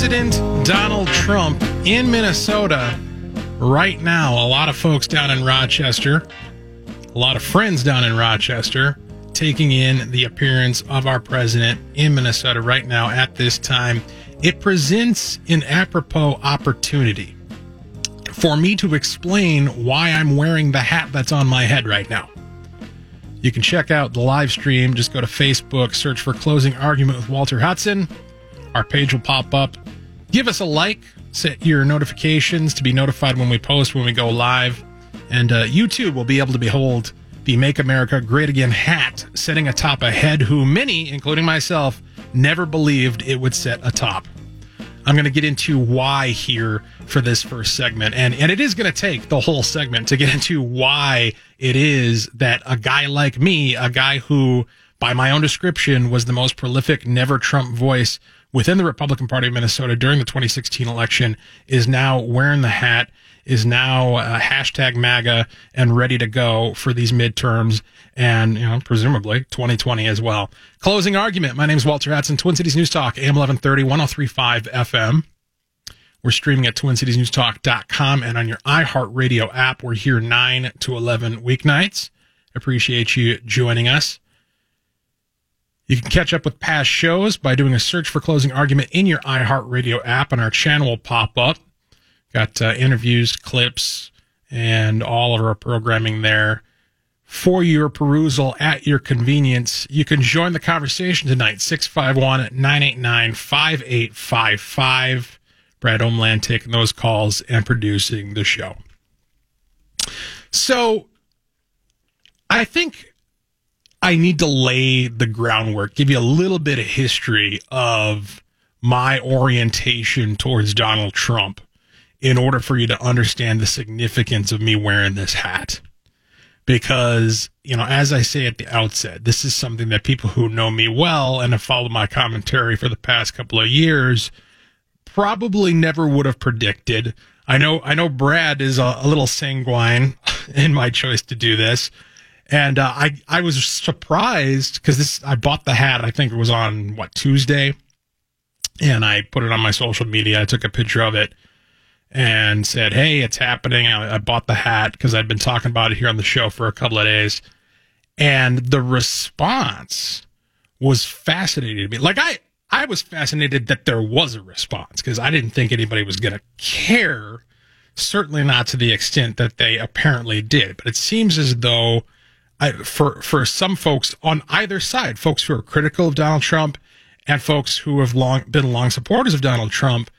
President Donald Trump in Minnesota right now. A lot of folks down in Rochester, a lot of friends down in Rochester, taking in the appearance of our president in Minnesota right now at this time. It presents an apropos opportunity for me to explain why I'm wearing the hat that's on my head right now. You can check out the live stream. Just go to Facebook, search for Closing Argument with Walter Hudson. Our page will pop up. Give us a like, set your notifications to be notified when we post, when we go live. And uh, too will be able to behold the Make America Great Again hat sitting atop a head who many, including myself, never believed it would set atop. I'm going to get into why here for this first segment. And, and it is going to take the whole segment to get into why it is that a guy like me, a guy who, by my own description, was the most prolific never Trump voice within the Republican Party of Minnesota during the 2016 election, is now wearing the hat is now uh, hashtag MAGA and ready to go for these midterms and, you know, presumably 2020 as well. Closing argument. My name is Walter Hudson, Twin Cities News Talk, AM 1130, 1035 FM. We're streaming at twincitiesnewstalk.com and on your iHeartRadio app. We're here 9 to 11 weeknights. Appreciate you joining us. You can catch up with past shows by doing a search for Closing Argument in your iHeartRadio app, and our channel will pop up. Got uh, interviews, clips, and all of our programming there for your perusal at your convenience. You can join the conversation tonight, 651 989 5855. Brad Omland taking those calls and producing the show. So I think I need to lay the groundwork, give you a little bit of history of my orientation towards Donald Trump in order for you to understand the significance of me wearing this hat. Because, you know, as I say at the outset, this is something that people who know me well and have followed my commentary for the past couple of years probably never would have predicted. I know, I know Brad is a, a little sanguine in my choice to do this. And uh, I, I was surprised because this, I bought the hat, I think it was on what, Tuesday. And I put it on my social media. I took a picture of it and said, Hey, it's happening. I, I bought the hat because I'd been talking about it here on the show for a couple of days. And the response was fascinating to me. Like I, I was fascinated that there was a response because I didn't think anybody was going to care. Certainly not to the extent that they apparently did. But it seems as though I, for, for some folks on either side, folks who are critical of Donald Trump and folks who have long been long supporters of Donald Trump,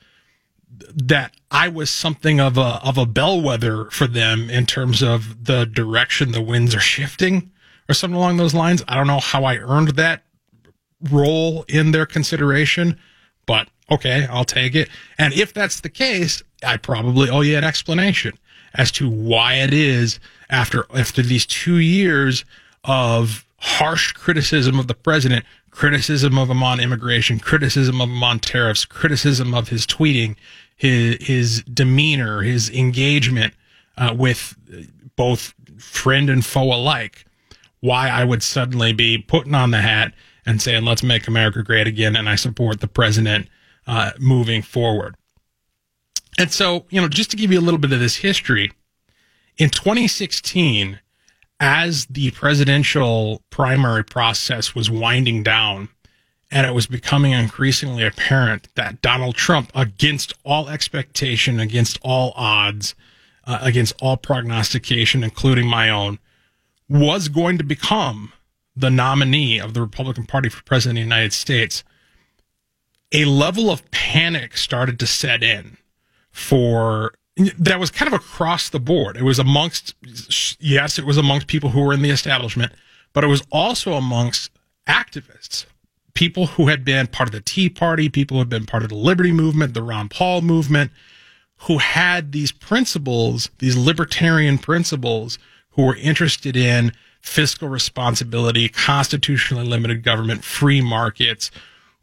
that I was something of a of a bellwether for them in terms of the direction the winds are shifting or something along those lines. I don't know how I earned that role in their consideration, but okay, I'll take it. And if that's the case, I probably owe you an explanation as to why it is after after these 2 years of harsh criticism of the president, criticism of him on immigration, criticism of him on tariffs, criticism of his tweeting, his his demeanor, his engagement uh, with both friend and foe alike, why I would suddenly be putting on the hat and saying, "Let's make America great again," and I support the president uh, moving forward. And so, you know, just to give you a little bit of this history, in 2016, as the presidential primary process was winding down and it was becoming increasingly apparent that Donald Trump, against all expectation, against all odds, uh, against all prognostication, including my own, was going to become the nominee of the Republican Party for president of the United States. A level of panic started to set in for that was kind of across the board. It was amongst, yes, it was amongst people who were in the establishment, but it was also amongst activists people who had been part of the Tea Party, people who had been part of the Liberty Movement, the Ron Paul movement, who had these principles, these libertarian principles, who were interested in fiscal responsibility, constitutionally limited government, free markets,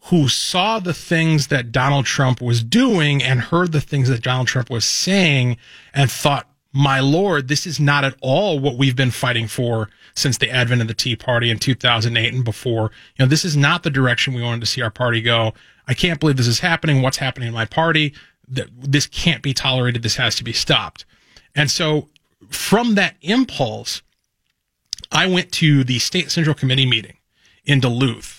who saw the things that Donald Trump was doing and heard the things that Donald Trump was saying and thought, my lord, this is not at all what we've been fighting for since the advent of the Tea Party in 2008 and before. You know, this is not the direction we wanted to see our party go. I can't believe this is happening. What's happening in my party? This can't be tolerated. This has to be stopped. And so from that impulse, I went to the state central committee meeting in Duluth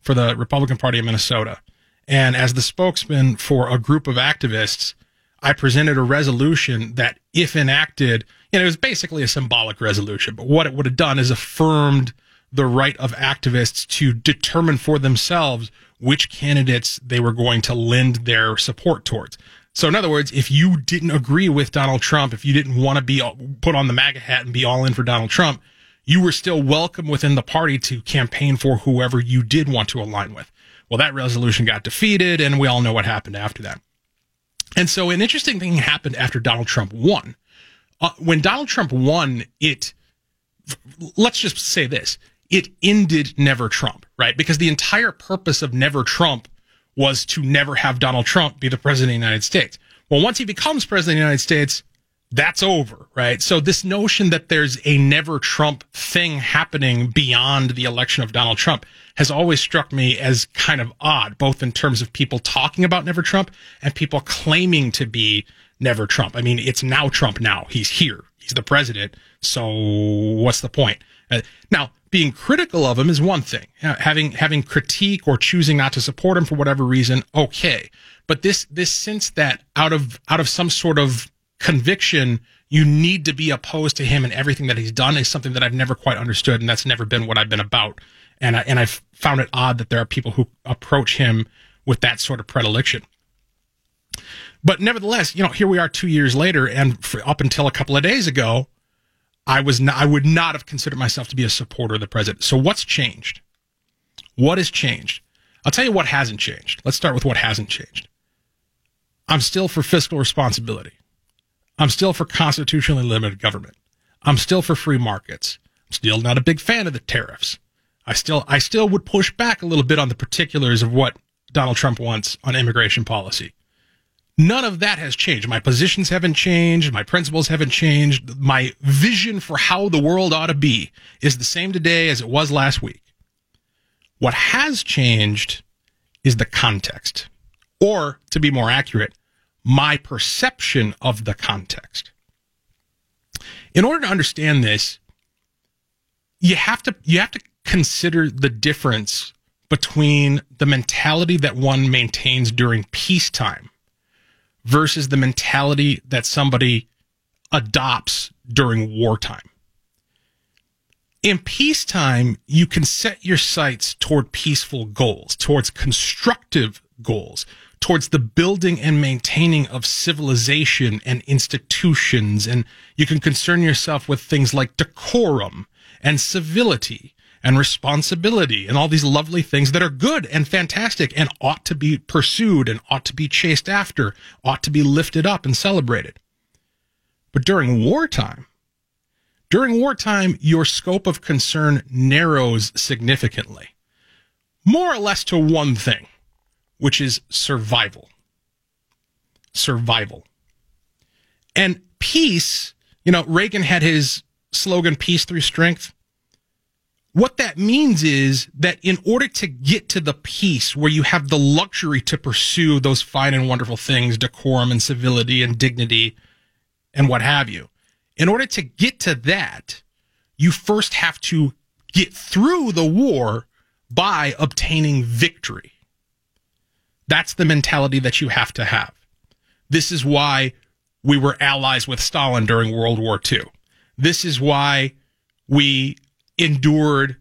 for the Republican Party of Minnesota. And as the spokesman for a group of activists, I presented a resolution that, if enacted, know, it was basically a symbolic resolution, but what it would have done is affirmed the right of activists to determine for themselves which candidates they were going to lend their support towards. So, in other words, if you didn't agree with Donald Trump, if you didn't want to be put on the MAGA hat and be all in for Donald Trump, you were still welcome within the party to campaign for whoever you did want to align with. Well, that resolution got defeated, and we all know what happened after that. And so an interesting thing happened after Donald Trump won. Uh, when Donald Trump won, it, let's just say this, it ended Never Trump, right? Because the entire purpose of Never Trump was to never have Donald Trump be the president of the United States. Well, once he becomes president of the United States, that's over, right? So this notion that there's a never Trump thing happening beyond the election of Donald Trump has always struck me as kind of odd, both in terms of people talking about never Trump and people claiming to be never Trump. I mean, it's now Trump now. He's here. He's the president. So what's the point? Uh, now, being critical of him is one thing. having having critique or choosing not to support him for whatever reason, okay. But this this sense that out of out of some sort of conviction you need to be opposed to him and everything that he's done is something that I've never quite understood, and that's never been what I've been about. And I, and I've found it odd that there are people who approach him with that sort of predilection. But nevertheless, you know, here we are two years later, and up until a couple of days ago, I was not, I would not have considered myself to be a supporter of the president. So what's changed? What has changed? I'll tell you what hasn't changed. Let's start with what hasn't changed. I'm still for fiscal responsibility. I'm still for constitutionally limited government. I'm still for free markets. I'm still not a big fan of the tariffs. I still I still would push back a little bit on the particulars of what Donald Trump wants on immigration policy. None of that has changed. My positions haven't changed. My principles haven't changed. My vision for how the world ought to be is the same today as it was last week. What has changed is the context. Or, to be more accurate, my perception of the context. In order to understand this, you have to you have to consider the difference between the mentality that one maintains during peacetime versus the mentality that somebody adopts during wartime. In peacetime, you can set your sights toward peaceful goals, towards constructive goals, towards the building and maintaining of civilization and institutions. And you can concern yourself with things like decorum and civility and responsibility and all these lovely things that are good and fantastic and ought to be pursued and ought to be chased after, ought to be lifted up and celebrated. But during wartime, during wartime, your scope of concern narrows significantly, more or less to one thing which is survival. Survival. And peace, you know, Reagan had his slogan, peace through strength. What that means is that in order to get to the peace where you have the luxury to pursue those fine and wonderful things, decorum and civility and dignity and what have you, in order to get to that, you first have to get through the war by obtaining victory. That's the mentality that you have to have. This is why we were allies with Stalin during World War II. This is why we endured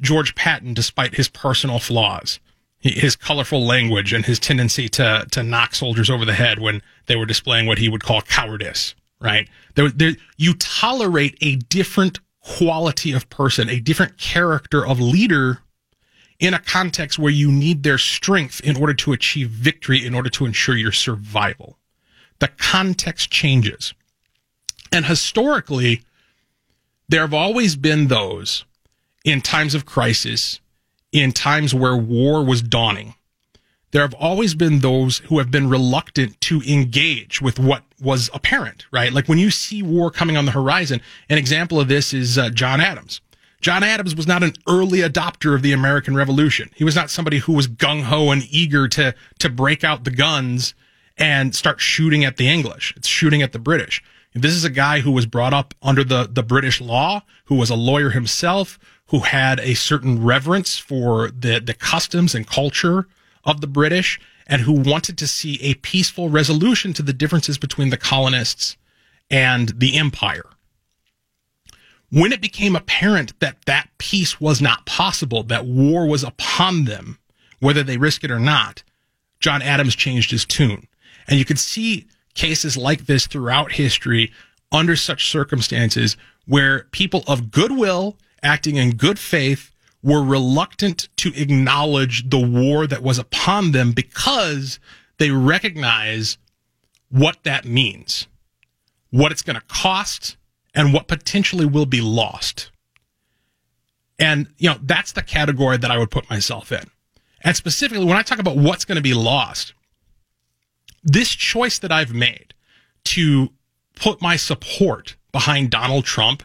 George Patton despite his personal flaws, his colorful language, and his tendency to, to knock soldiers over the head when they were displaying what he would call cowardice, right? There, there, you tolerate a different quality of person, a different character of leader in a context where you need their strength in order to achieve victory, in order to ensure your survival. The context changes. And historically, there have always been those in times of crisis, in times where war was dawning, there have always been those who have been reluctant to engage with what was apparent, right? Like when you see war coming on the horizon, an example of this is uh, John Adams. John Adams was not an early adopter of the American Revolution. He was not somebody who was gung ho and eager to, to break out the guns and start shooting at the English. It's shooting at the British. This is a guy who was brought up under the, the British law, who was a lawyer himself, who had a certain reverence for the, the customs and culture of the British, and who wanted to see a peaceful resolution to the differences between the colonists and the empire. When it became apparent that that peace was not possible, that war was upon them, whether they risk it or not, John Adams changed his tune. And you could see cases like this throughout history under such circumstances where people of goodwill acting in good faith were reluctant to acknowledge the war that was upon them because they recognize what that means, what it's going to cost, and what potentially will be lost. And, you know, that's the category that I would put myself in. And specifically, when I talk about what's going to be lost, this choice that I've made to put my support behind Donald Trump,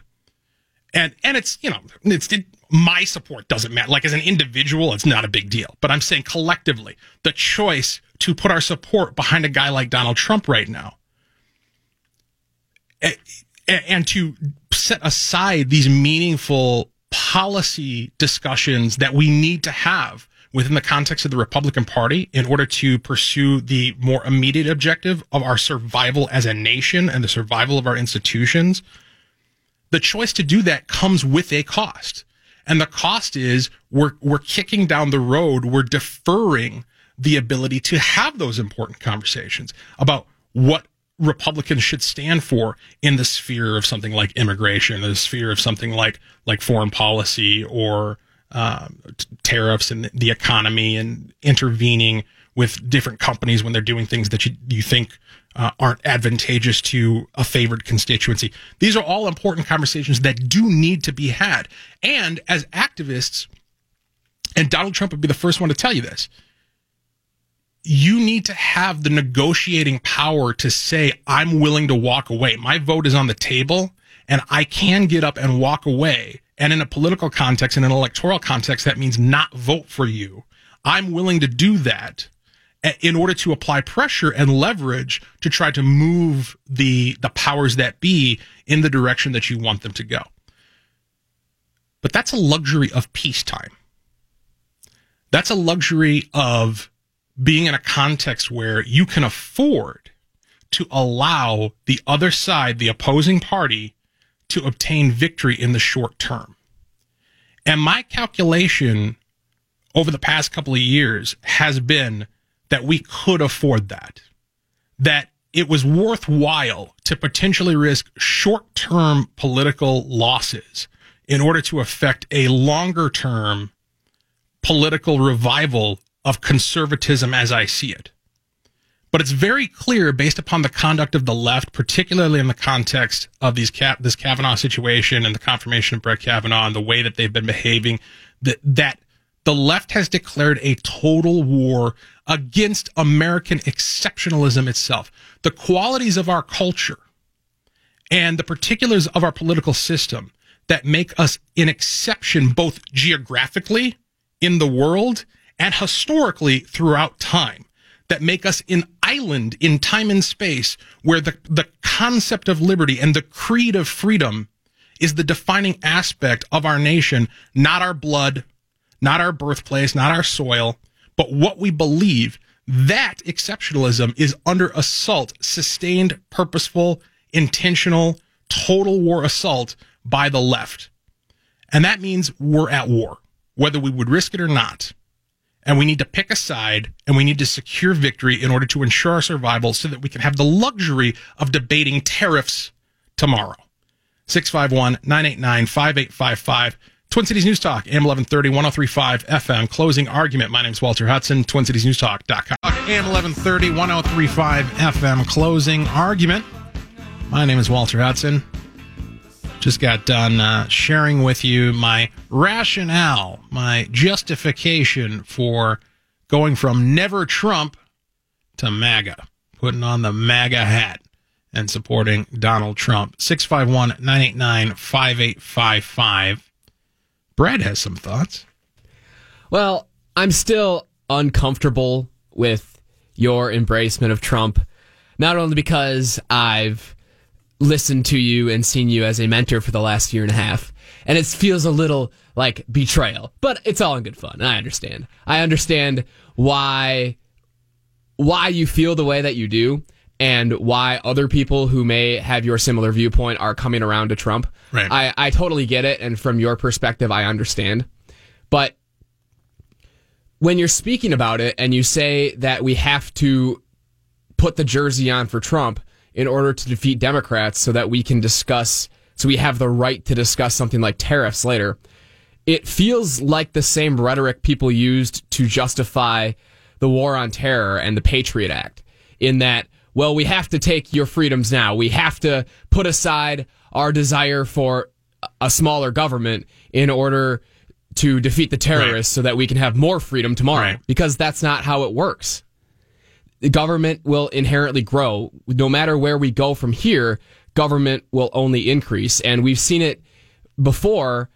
and and it's you know it's it, my support doesn't matter. Like as an individual, it's not a big deal. But I'm saying collectively, the choice to put our support behind a guy like Donald Trump right now, and, and to set aside these meaningful policy discussions that we need to have within the context of the Republican Party in order to pursue the more immediate objective of our survival as a nation and the survival of our institutions, the choice to do that comes with a cost. And the cost is we're, we're kicking down the road. We're deferring the ability to have those important conversations about what Republicans should stand for in the sphere of something like immigration, the sphere of something like, like foreign policy or, um, t- tariffs and the economy and intervening with different companies when they're doing things that you, you think uh, aren't advantageous to a favored constituency. These are all important conversations that do need to be had. And as activists, and Donald Trump would be the first one to tell you this, you need to have the negotiating power to say, I'm willing to walk away. My vote is on the table and I can get up and walk away. And in a political context, in an electoral context, that means not vote for you. I'm willing to do that eh, in order to apply pressure and leverage to try to move the the powers that be in the direction that you want them to go. But that's a luxury of peacetime. That's a luxury of being in a context where you can afford to allow the other side, the opposing party, to obtain victory in the short term. And my calculation over the past couple of years has been that we could afford that. That it was worthwhile to potentially risk short term political losses in order to affect a longer term political revival of conservatism as I see it. But it's very clear based upon the conduct of the left, particularly in the context of these this Kavanaugh situation and the confirmation of Brett Kavanaugh and the way that they've been behaving, that, that the left has declared a total war against American exceptionalism itself. The qualities of our culture and the particulars of our political system that make us an exception both geographically in the world and historically throughout time that make us an island in time and space where the, the concept of liberty and the creed of freedom is the defining aspect of our nation, not our blood, not our birthplace, not our soil, but what we believe. That exceptionalism is under assault, sustained, purposeful, intentional, total war assault by the left. And that means we're at war, whether we would risk it or not and we need to pick a side and we need to secure victory in order to ensure our survival so that we can have the luxury of debating tariffs tomorrow. 651 989 5855. Twin Cities News Talk, AM 1130, 1035 FM. Closing argument. My name is Walter Hudson, TwinCitiesNewsTalk.com. AM 1130, 1035 FM. Closing argument. My name is Walter Hudson. Just got done uh, sharing with you my rationale, my justification for going from never Trump to MAGA, putting on the MAGA hat and supporting Donald Trump. 651 989 5855. Brad has some thoughts. Well, I'm still uncomfortable with your embracement of Trump, not only because I've listened to you and seen you as a mentor for the last year and a half, and it feels a little like betrayal, but it's all in good fun. I understand. I understand why why you feel the way that you do and why other people who may have your similar viewpoint are coming around to Trump. Right. I, I totally get it. And from your perspective, I understand. But when you're speaking about it and you say that we have to put the jersey on for Trump in order to defeat Democrats so that we can discuss, so we have the right to discuss something like tariffs later, it feels like the same rhetoric people used to justify the war on terror and the Patriot Act in that, well, we have to take your freedoms now. We have to put aside our desire for a smaller government in order to defeat the terrorists right. so that we can have more freedom tomorrow right. because that's not how it works. The government will inherently grow. No matter where we go from here, government will only increase. And we've seen it before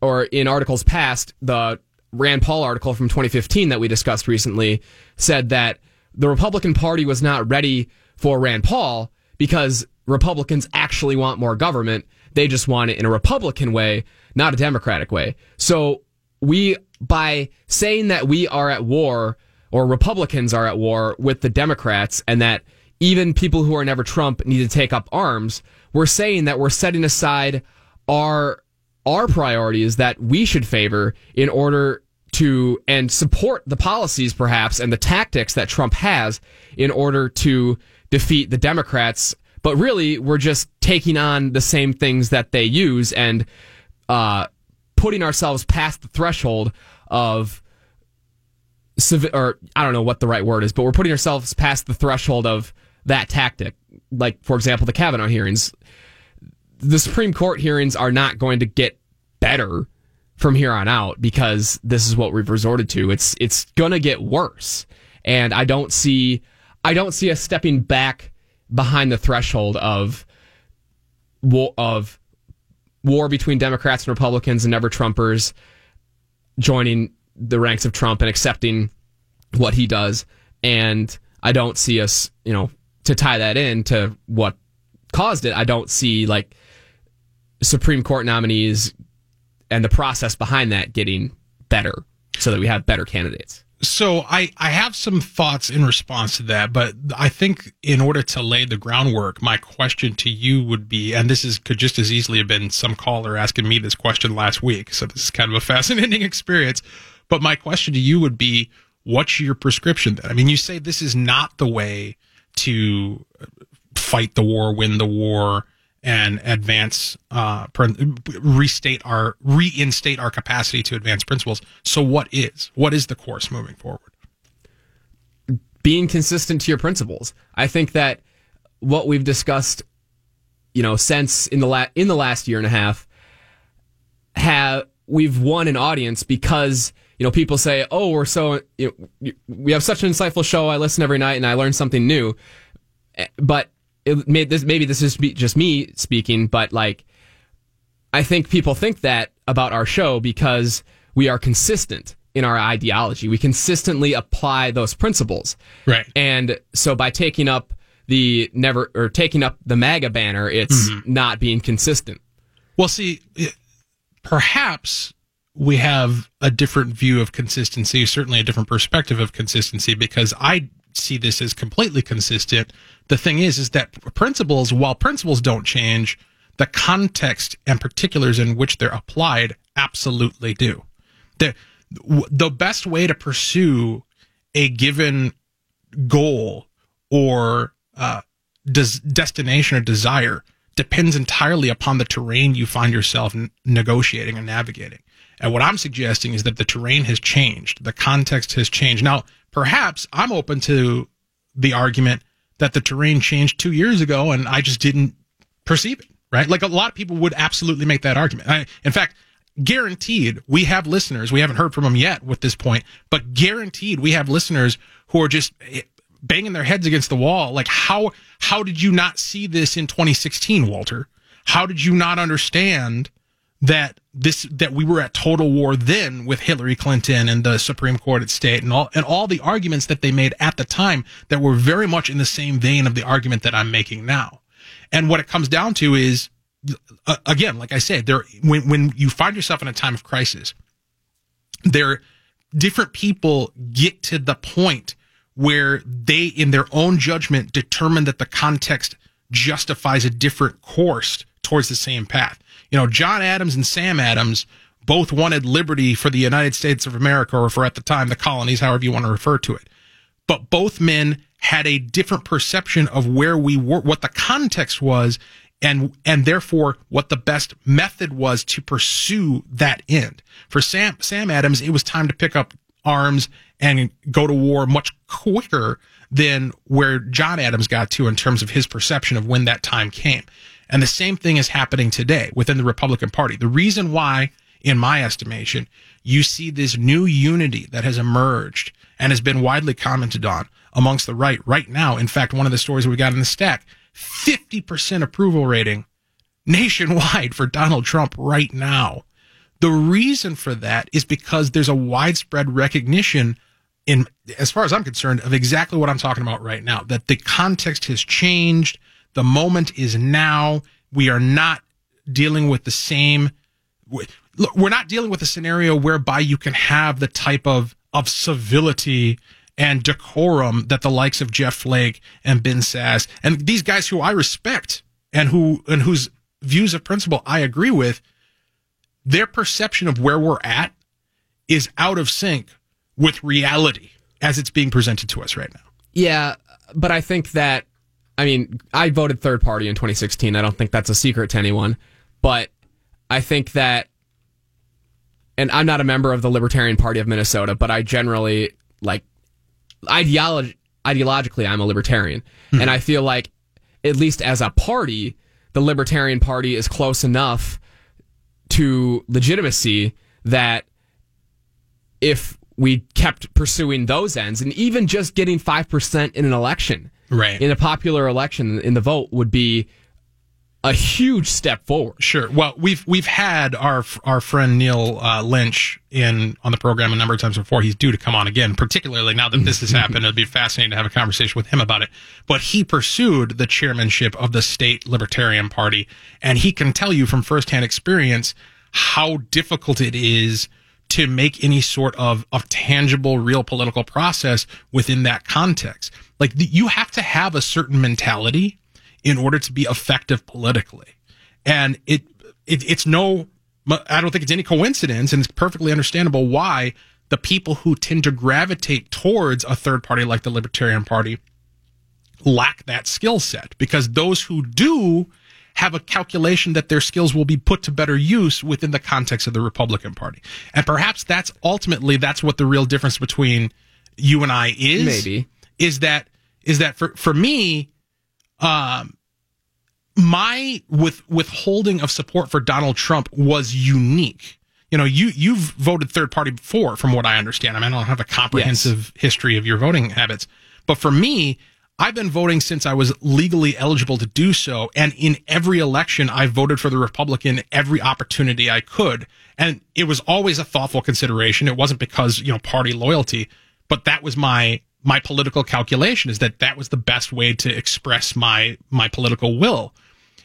or in articles past. The Rand Paul article from 2015 that we discussed recently said that the Republican Party was not ready for Rand Paul because Republicans actually want more government. They just want it in a Republican way, not a Democratic way. So we, by saying that we are at war or Republicans are at war with the Democrats and that even people who are never Trump need to take up arms, we're saying that we're setting aside our our priorities that we should favor in order to and support the policies perhaps and the tactics that Trump has in order to defeat the Democrats. But really, we're just taking on the same things that they use and uh, putting ourselves past the threshold of or I don't know what the right word is, but we're putting ourselves past the threshold of that tactic. Like, for example, the Kavanaugh hearings. The Supreme Court hearings are not going to get better from here on out because this is what we've resorted to. It's it's gonna get worse, and I don't see I don't see us stepping back behind the threshold of of war between Democrats and Republicans and never Trumpers joining the ranks of Trump and accepting what he does. And I don't see us, you know, to tie that in to what caused it. I don't see like Supreme Court nominees and the process behind that getting better so that we have better candidates. So I, I have some thoughts in response to that, but I think in order to lay the groundwork, my question to you would be, and this is could just as easily have been some caller asking me this question last week. So this is kind of a fascinating experience. But my question to you would be, what's your prescription then? I mean, you say this is not the way to fight the war, win the war, and advance, uh, restate our, reinstate our capacity to advance principles. So, what is? What is the course moving forward? Being consistent to your principles. I think that what we've discussed, you know, since in the la- in the last year and a half, have we've won an audience because you know people say, "Oh, we're so you know, we have such an insightful show. I listen every night and I learn something new." Eh, but it may, this, maybe this is just me speaking, but like, I think people think that about our show because we are consistent in our ideology. We consistently apply those principles. Right. And so by taking up the never or taking up the MAGA banner, it's mm-hmm. not being consistent. Well, see, perhaps we have a different view of consistency, certainly a different perspective of consistency, because I see this as completely consistent. The thing is, is that principles, while principles don't change, the context and particulars in which they're applied absolutely do. The, the best way to pursue a given goal or uh, des- destination or desire depends entirely upon the terrain you find yourself negotiating and navigating. And what I'm suggesting is that the terrain has changed, the context has changed. Now, perhaps I'm open to the argument that the terrain changed two years ago and I just didn't perceive it, right? Like a lot of people would absolutely make that argument. I, in fact, guaranteed we have listeners. We haven't heard from them yet with this point, but guaranteed we have listeners who are just eh, banging their heads against the wall. Like how how did you not see this in 2016, Walter? How did you not understand that this that we were at total war then with Hillary Clinton and the Supreme Court at state and all and all the arguments that they made at the time that were very much in the same vein of the argument that I'm making now. And what it comes down to is uh, again, like I said, there when when you find yourself in a time of crisis, there different people get to the point where they in their own judgment determine that the context justifies a different course towards the same path. You know, John Adams and Sam Adams both wanted liberty for the United States of America, or for at the time the colonies, however you want to refer to it. But both men had a different perception of where we were, what the context was, and and therefore what the best method was to pursue that end. For Sam Sam Adams, it was time to pick up arms and go to war much quicker than where John Adams got to in terms of his perception of when that time came. And the same thing is happening today within the Republican Party. The reason why, in my estimation, you see this new unity that has emerged and has been widely commented on amongst the right right now. In fact, one of the stories we got in the stack, 50% approval rating nationwide for Donald Trump right now. The reason for that is because there's a widespread recognition in as far as I'm concerned of exactly what I'm talking about right now that the context has changed the moment is now we are not dealing with the same we're not dealing with a scenario whereby you can have the type of of civility and decorum that the likes of Jeff Flake and Ben Sasse and these guys who I respect and who and whose views of principle I agree with their perception of where we're at is out of sync with reality as it's being presented to us right now. Yeah, but I think that I mean, I voted third party in 2016. I don't think that's a secret to anyone, but I think that and I'm not a member of the Libertarian Party of Minnesota, but I generally like ideology ideologically I'm a libertarian. Hmm. And I feel like at least as a party, the Libertarian Party is close enough to legitimacy that if we kept pursuing those ends and even just getting 5% in an election right. in a popular election in the vote would be a huge step forward. Sure. Well, we've we've had our our friend Neil uh, Lynch in on the program a number of times before. He's due to come on again, particularly now that this has happened. It'd be fascinating to have a conversation with him about it. But he pursued the chairmanship of the state Libertarian Party, and he can tell you from firsthand experience how difficult it is to make any sort of, of tangible, real political process within that context. Like the, you have to have a certain mentality in order to be effective politically. And it, it it's no, I don't think it's any coincidence and it's perfectly understandable why the people who tend to gravitate towards a third party like the Libertarian Party lack that skill set because those who do have a calculation that their skills will be put to better use within the context of the Republican Party. And perhaps that's ultimately that's what the real difference between you and I is. Maybe is that is that for for me, um, my with withholding of support for Donald Trump was unique. You know, you you've voted third party before, from what I understand. I mean, I don't have a comprehensive yes. history of your voting habits, but for me, I've been voting since I was legally eligible to do so. And in every election, I voted for the Republican every opportunity I could. And it was always a thoughtful consideration. It wasn't because, you know, party loyalty, but that was my, my political calculation is that that was the best way to express my, my political will.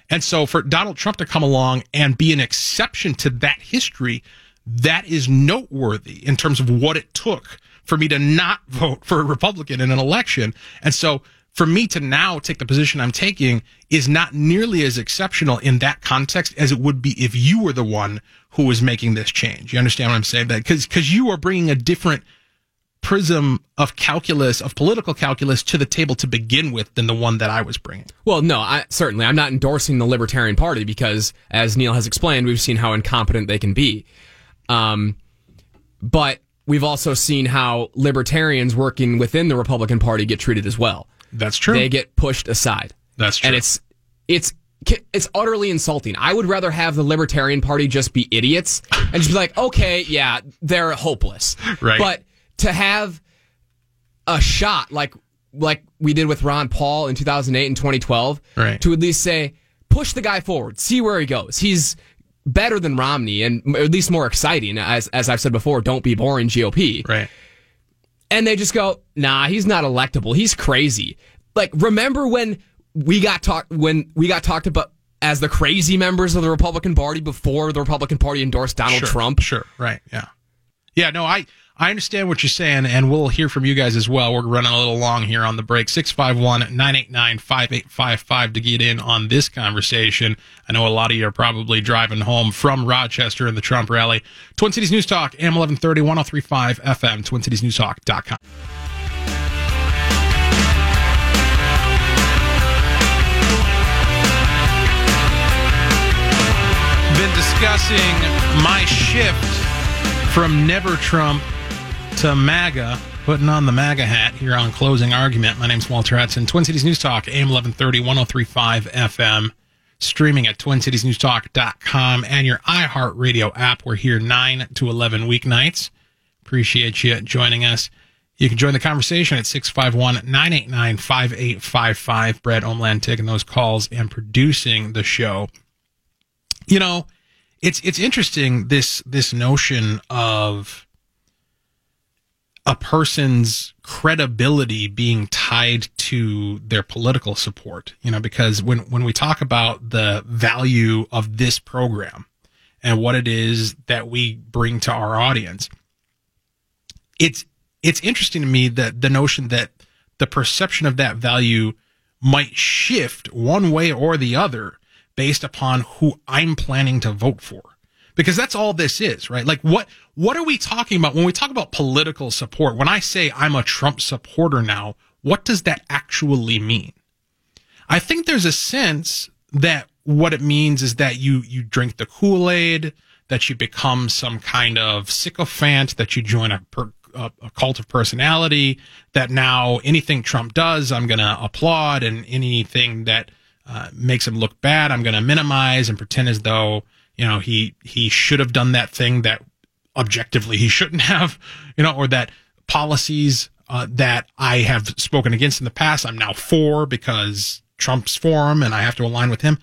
And so for Donald Trump to come along and be an exception to that history, that is noteworthy in terms of what it took for me to not vote for a Republican in an election. And so for me to now take the position I'm taking is not nearly as exceptional in that context as it would be if you were the one who was making this change. You understand what I'm saying? That because because you are bringing a different prism of calculus of political calculus to the table to begin with than the one that I was bringing. Well, no, I, certainly I'm not endorsing the Libertarian Party because, as Neil has explained, we've seen how incompetent they can be. Um, but we've also seen how libertarians working within the Republican Party get treated as well. That's true. They get pushed aside. That's true. And it's it's it's utterly insulting. I would rather have the Libertarian Party just be idiots and just be like, okay, yeah, they're hopeless. Right. But to have a shot like like we did with Ron Paul in 2008 and 2012, Right. to at least say, push the guy forward, see where he goes. He's better than Romney and at least more exciting. As as I've said before, don't be boring GOP. Right. And they just go, nah, he's not electable. He's crazy. Like, remember when we got talked when we got talked about as the crazy members of the Republican Party before the Republican Party endorsed Donald Sure, Trump? Sure. Right. Yeah. Yeah. No, I, I understand what you're saying, and we'll hear from you guys as well. We're running a little long here on the break. 651 989 5855 to get in on this conversation. I know a lot of you are probably driving home from Rochester in the Trump rally. Twin Cities News Talk, AM 1130, 1035 FM, TwinCitiesNewsTalk.com. Been discussing my shift from Never Trump to uh, MAGA, putting on the MAGA hat here on Closing Argument. My name's Walter Hudson. Twin Cities News Talk, AM 1130, 1035 FM, streaming at twincitiesnewstalk.com and your iHeartRadio app. We're here 9 to 11 weeknights. Appreciate you joining us. You can join the conversation at 651 989 5855. Brad Omland taking those calls and producing the show you know it's it's interesting this this notion of a person's credibility being tied to their political support you know because when when we talk about the value of this program and what it is that we bring to our audience it's it's interesting to me that the notion that the perception of that value might shift one way or the other based upon who I'm planning to vote for. Because that's all this is, right? Like what what are we talking about when we talk about political support? When I say I'm a Trump supporter now, what does that actually mean? I think there's a sense that what it means is that you you drink the Kool-Aid, that you become some kind of sycophant, that you join a per, a, a cult of personality, that now anything Trump does, I'm going to applaud, and anything that uh, makes him look bad, I'm going to minimize and pretend as though you know he he should have done that thing that objectively he shouldn't have, you know, or that policies uh, that I have spoken against in the past I'm now for because Trump's for him and I have to align with him.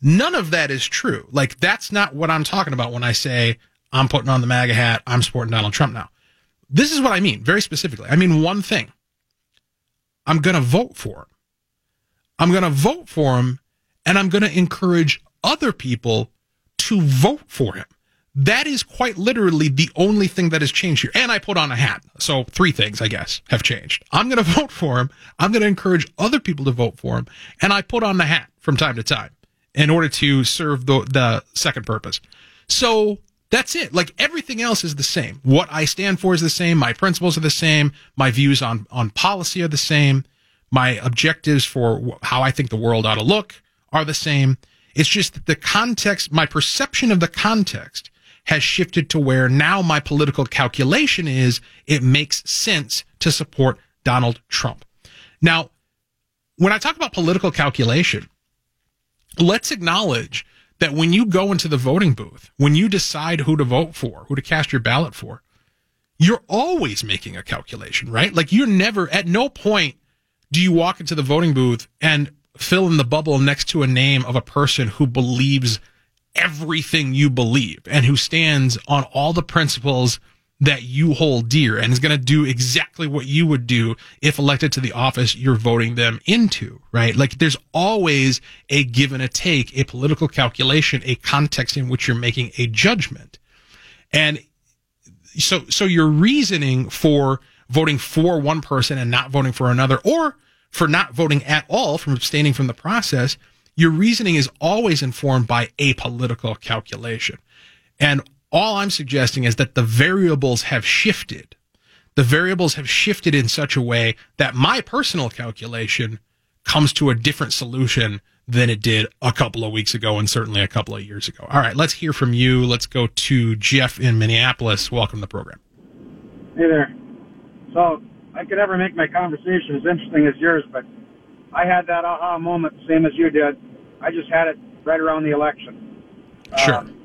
None of that is true. Like that's not what I'm talking about when I say I'm putting on the MAGA hat. I'm supporting Donald Trump now. This is what I mean very specifically. I mean one thing. I'm going to vote for him. I'm going to vote for him and I'm going to encourage other people to vote for him. That is quite literally the only thing that has changed here. And I put on a hat. So three things, I guess, have changed. I'm going to vote for him. I'm going to encourage other people to vote for him. And I put on the hat from time to time in order to serve the, the second purpose. So that's it. Like everything else is the same. What I stand for is the same. My principles are the same. My views on, on policy are the same. My objectives for how I think the world ought to look are the same. It's just that the context, my perception of the context has shifted to where now my political calculation is it makes sense to support Donald Trump. Now, when I talk about political calculation, let's acknowledge that when you go into the voting booth, when you decide who to vote for, who to cast your ballot for, you're always making a calculation, right? Like you're never, at no point do you walk into the voting booth and fill in the bubble next to a name of a person who believes everything you believe and who stands on all the principles that you hold dear and is going to do exactly what you would do if elected to the office you're voting them into, right? Like there's always a give and a take, a political calculation, a context in which you're making a judgment. And so, so your reasoning for voting for one person and not voting for another, or for not voting at all, from abstaining from the process, your reasoning is always informed by a political calculation. And all I'm suggesting is that the variables have shifted. The variables have shifted in such a way that my personal calculation comes to a different solution than it did a couple of weeks ago and certainly a couple of years ago. All right, let's hear from you. Let's go to Jeff in Minneapolis. Welcome to the program. Hey there. So I could never make my conversation as interesting as yours, but I had that aha moment, same as you did. I just had it right around the election. Sure. Um,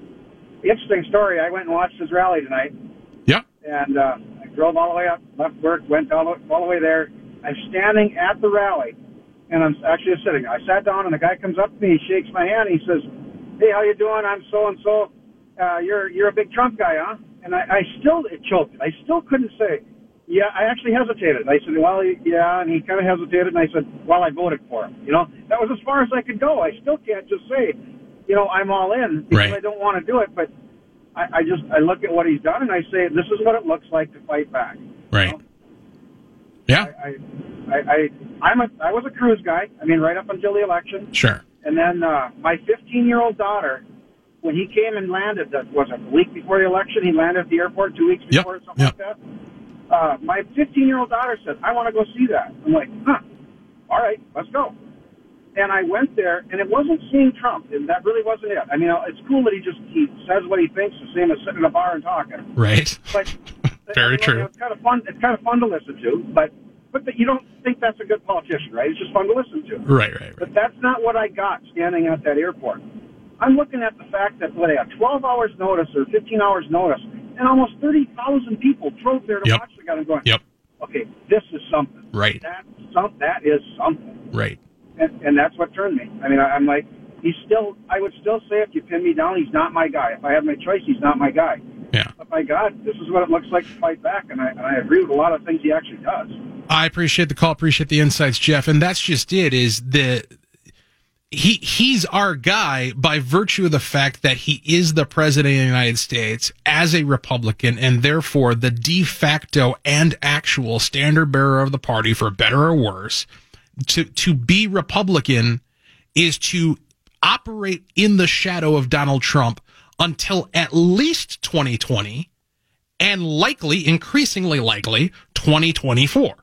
interesting story. I went and watched his rally tonight, Yep. and uh, I drove all the way up, left work, went all the, all the way there. I'm standing at the rally, and I'm actually sitting. I sat down, and the guy comes up to me, he shakes my hand, he says, "Hey, how you doing? I'm so and so. You're you're a big Trump guy, huh?" And I, I still it choked. I still couldn't say. Yeah, I actually hesitated. And I said, "Well, yeah," and he kind of hesitated, and I said, "Well, I voted for him." You know, that was as far as I could go. I still can't just say, you know, I'm all in because Right. I don't want to do it, but I, I just I look at what he's done and I say, this is what it looks like to fight back. Right. Yeah. I, I, I, I'm a, I was a Cruz guy. I mean, right up until the election, Sure. and then uh, my 15 year old daughter, when he came and landed, that was it, a week before the election. He landed at the airport two weeks Yep, before, something yep. like that. Uh, my 15 year old daughter said, I want to go see that. I'm like, huh, all right, let's go. And I went there, and it wasn't seeing Trump, and that really wasn't it. I mean, it's cool that he just he says what he thinks, the same as sitting in a bar and talking. Right. But Very true. It's kind of fun. It's kind of fun to listen to, but but the, you don't think that's a good politician, right? It's just fun to listen to. Right. Right. Right. But that's not what I got standing at that airport. I'm looking at the fact that what, they have 12 hours notice or 15 hours notice, and almost 30,000 people drove there to Yep. watch the guy. I'm going, Yep. okay, this is something. Right. That some that is something, Right. and, and that's what turned me. I mean, I, I'm like, he's still. I would still say if you pin me down, he's not my guy. If I have my choice, he's not my guy. Yeah. But my God, this is what it looks like to fight back, and I, and I agree with a lot of things he actually does. I appreciate the call, appreciate the insights, Jeff, and that's just it. Is the he he's our guy by virtue of the fact that he is the president of the United States as a Republican, and therefore the de facto and actual standard bearer of the party, for better or worse. To to be Republican is to operate in the shadow of Donald Trump until at least 2020 and likely, increasingly likely, 2024.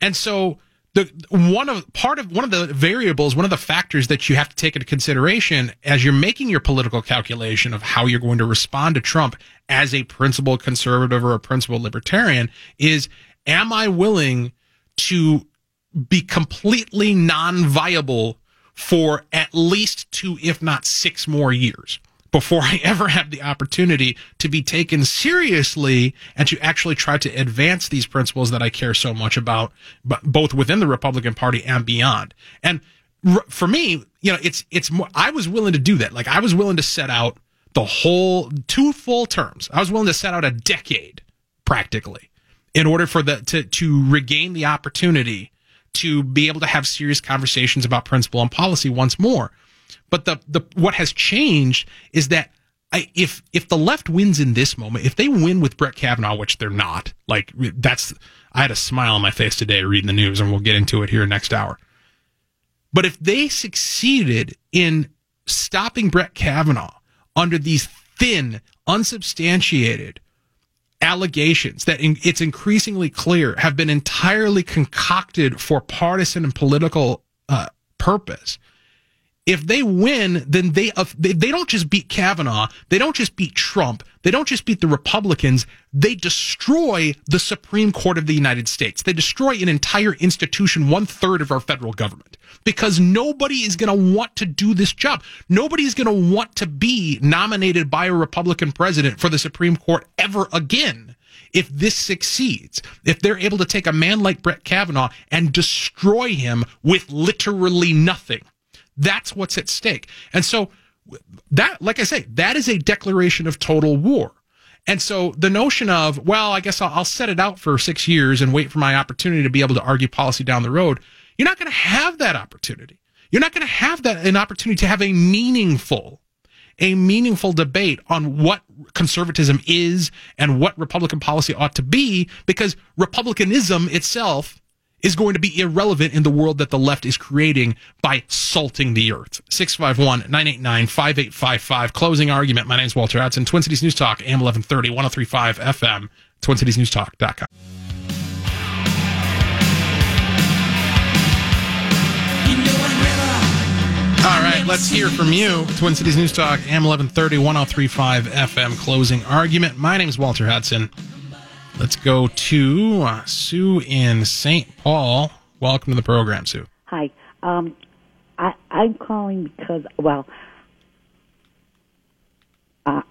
And so the one of part of one of the variables, one of the factors that you have to take into consideration as you're making your political calculation of how you're going to respond to Trump as a principled conservative or a principled libertarian is am I willing to be completely non-viable for at least two, if not six more years before I ever have the opportunity to be taken seriously and to actually try to advance these principles that I care so much about, but both within the Republican Party and beyond. And for me, you know, it's, it's more, I was willing to do that. Like I was willing to set out the whole two full terms. I was willing to set out a decade practically in order for the, to, to regain the opportunity to be able to have serious conversations about principle and policy once more. But the, the what has changed is that I, if if the left wins in this moment, if they win with Brett Kavanaugh, which they're not, like that's I had a smile on my face today reading the news, and we'll get into it here next hour. But if they succeeded in stopping Brett Kavanaugh under these thin, unsubstantiated allegations that in, it's increasingly clear have been entirely concocted for partisan and political uh, purpose. If they win, then they, uh, they they don't just beat Kavanaugh, they don't just beat Trump, they don't just beat the Republicans, they destroy the Supreme Court of the United States. They destroy an entire institution, one third of our federal government, because nobody is going to want to do this job. Nobody is going to want to be nominated by a Republican president for the Supreme Court ever again if this succeeds, if they're able to take a man like Brett Kavanaugh and destroy him with literally nothing. That's what's at stake. And so that, like I say, that is a declaration of total war. And so the notion of, well, I guess I'll, I'll set it out for six years and wait for my opportunity to be able to argue policy down the road. You're not going to have that opportunity. You're not going to have that an opportunity to have a meaningful, a meaningful debate on what conservatism is and what Republican policy ought to be because Republicanism itself is going to be irrelevant in the world that the left is creating by salting the earth. 651 989 5855. Closing argument. My name is Walter Hudson. Twin Cities News Talk, AM 1130, 1035 FM, TwinCitiesNewsTalk.com. All right, let's hear from you. Twin Cities News Talk, AM 1130, 1035 FM, closing argument. My name is Walter Hudson. Let's go to uh, Sue in St. Paul. Welcome to the program, Sue. Hi. Um, I, I'm calling because, well, uh,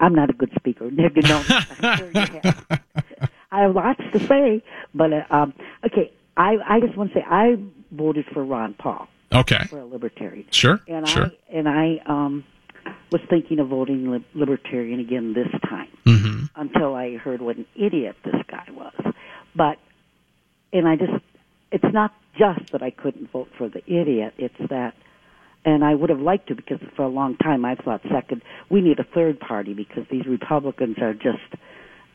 I'm not a good speaker. You know, I'm sure you have. I have lots to say, but uh, um, okay. I I just want to say I voted for Ron Paul Okay. for a libertarian. Sure. And sure. I and I um was thinking of voting li- libertarian again this time hmm until I heard what an idiot this guy was. But and I just it's not just that I couldn't vote for the idiot, it's that and I would have liked to because for a long time I've thought second we need a third party because these Republicans are just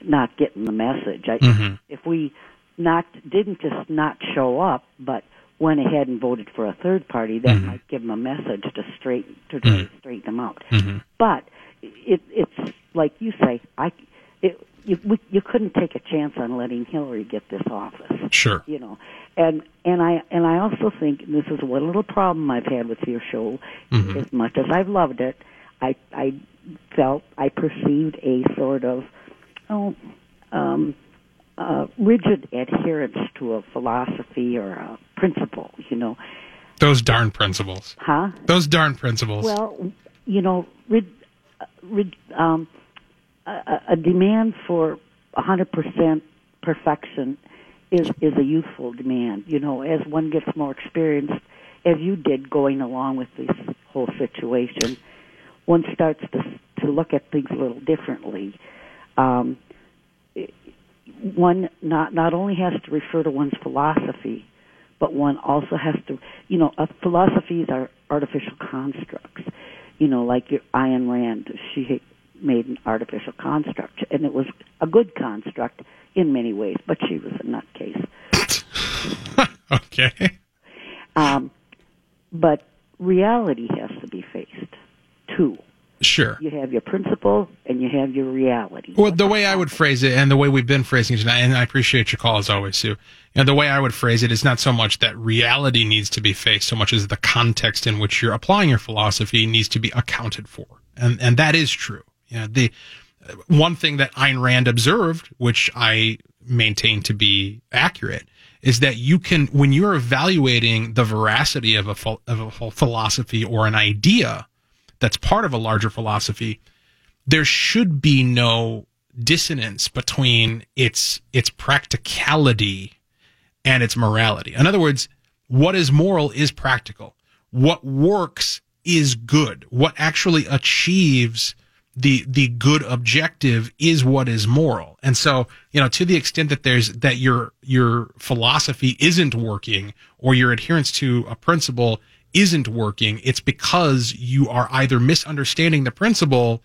not getting the message. I, Mhm. If we not didn't just not show up, but went ahead and voted for a third party, that Mhm. might give them a message to straighten to try to straighten them out. Mhm. But it, it's like you say, I it, you we, you couldn't take a chance on letting Hillary get this office Sure. you know and and i and i also think and this is one little problem i've had with your show Mhm. as much as i've loved it i i felt i perceived a sort of oh um uh rigid adherence to a philosophy or a principle you know Those darn principles. huh Those darn principles. well you know rid, rid, um a, a- demand for 100% perfection is is a youthful demand. You know, as one gets more experienced, as you did going along with this whole situation, one starts to to look at things a little differently. Um, one not not only has to refer to one's philosophy, but one also has to, you know, uh, philosophies are artificial constructs. You know, like your Ayn Rand, she made an artificial construct, and it was a good construct in many ways, but she was a nutcase. okay. Um, but reality has to be faced too. Sure. You have your principle and you have your reality. Well, the way I would phrase it, and the way we've been phrasing it tonight, and I appreciate your call as always, Sue. You know, the way I would phrase it is not so much that reality needs to be faced, so much as the context in which you're applying your philosophy needs to be accounted for, and and that is true. You know, the one thing that Ayn Rand observed, which I maintain to be accurate, is that you can, when you're evaluating the veracity of a of a philosophy or an idea that's part of a larger philosophy, there should be no dissonance between its its practicality and its morality. In other words, what is moral is practical. What works is good. What actually achieves the the good objective is what is moral. And so, you know, to the extent that there's that your your philosophy isn't working or your adherence to a principle isn't working, it's because you are either misunderstanding the principle,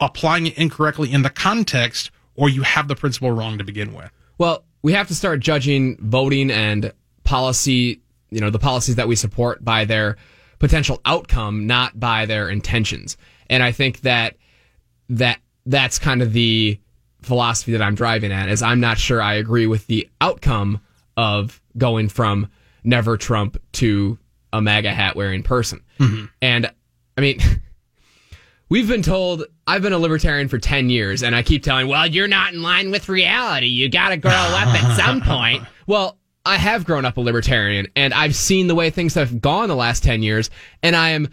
applying it incorrectly in the context, or you have the principle wrong to begin with. Well, we have to start judging voting and policy, you know, the policies that we support by their potential outcome, not by their intentions. And I think that that that's kind of the philosophy that I'm driving at is I'm not sure I agree with the outcome of going from never Trump to a MAGA hat wearing person. Mm-hmm. And I mean, We've been told I've been a libertarian for 10 years and I keep telling, well, you're not in line with reality. You got to grow up at some point. Well, I have grown up a libertarian and I've seen the way things have gone the last 10 years and I am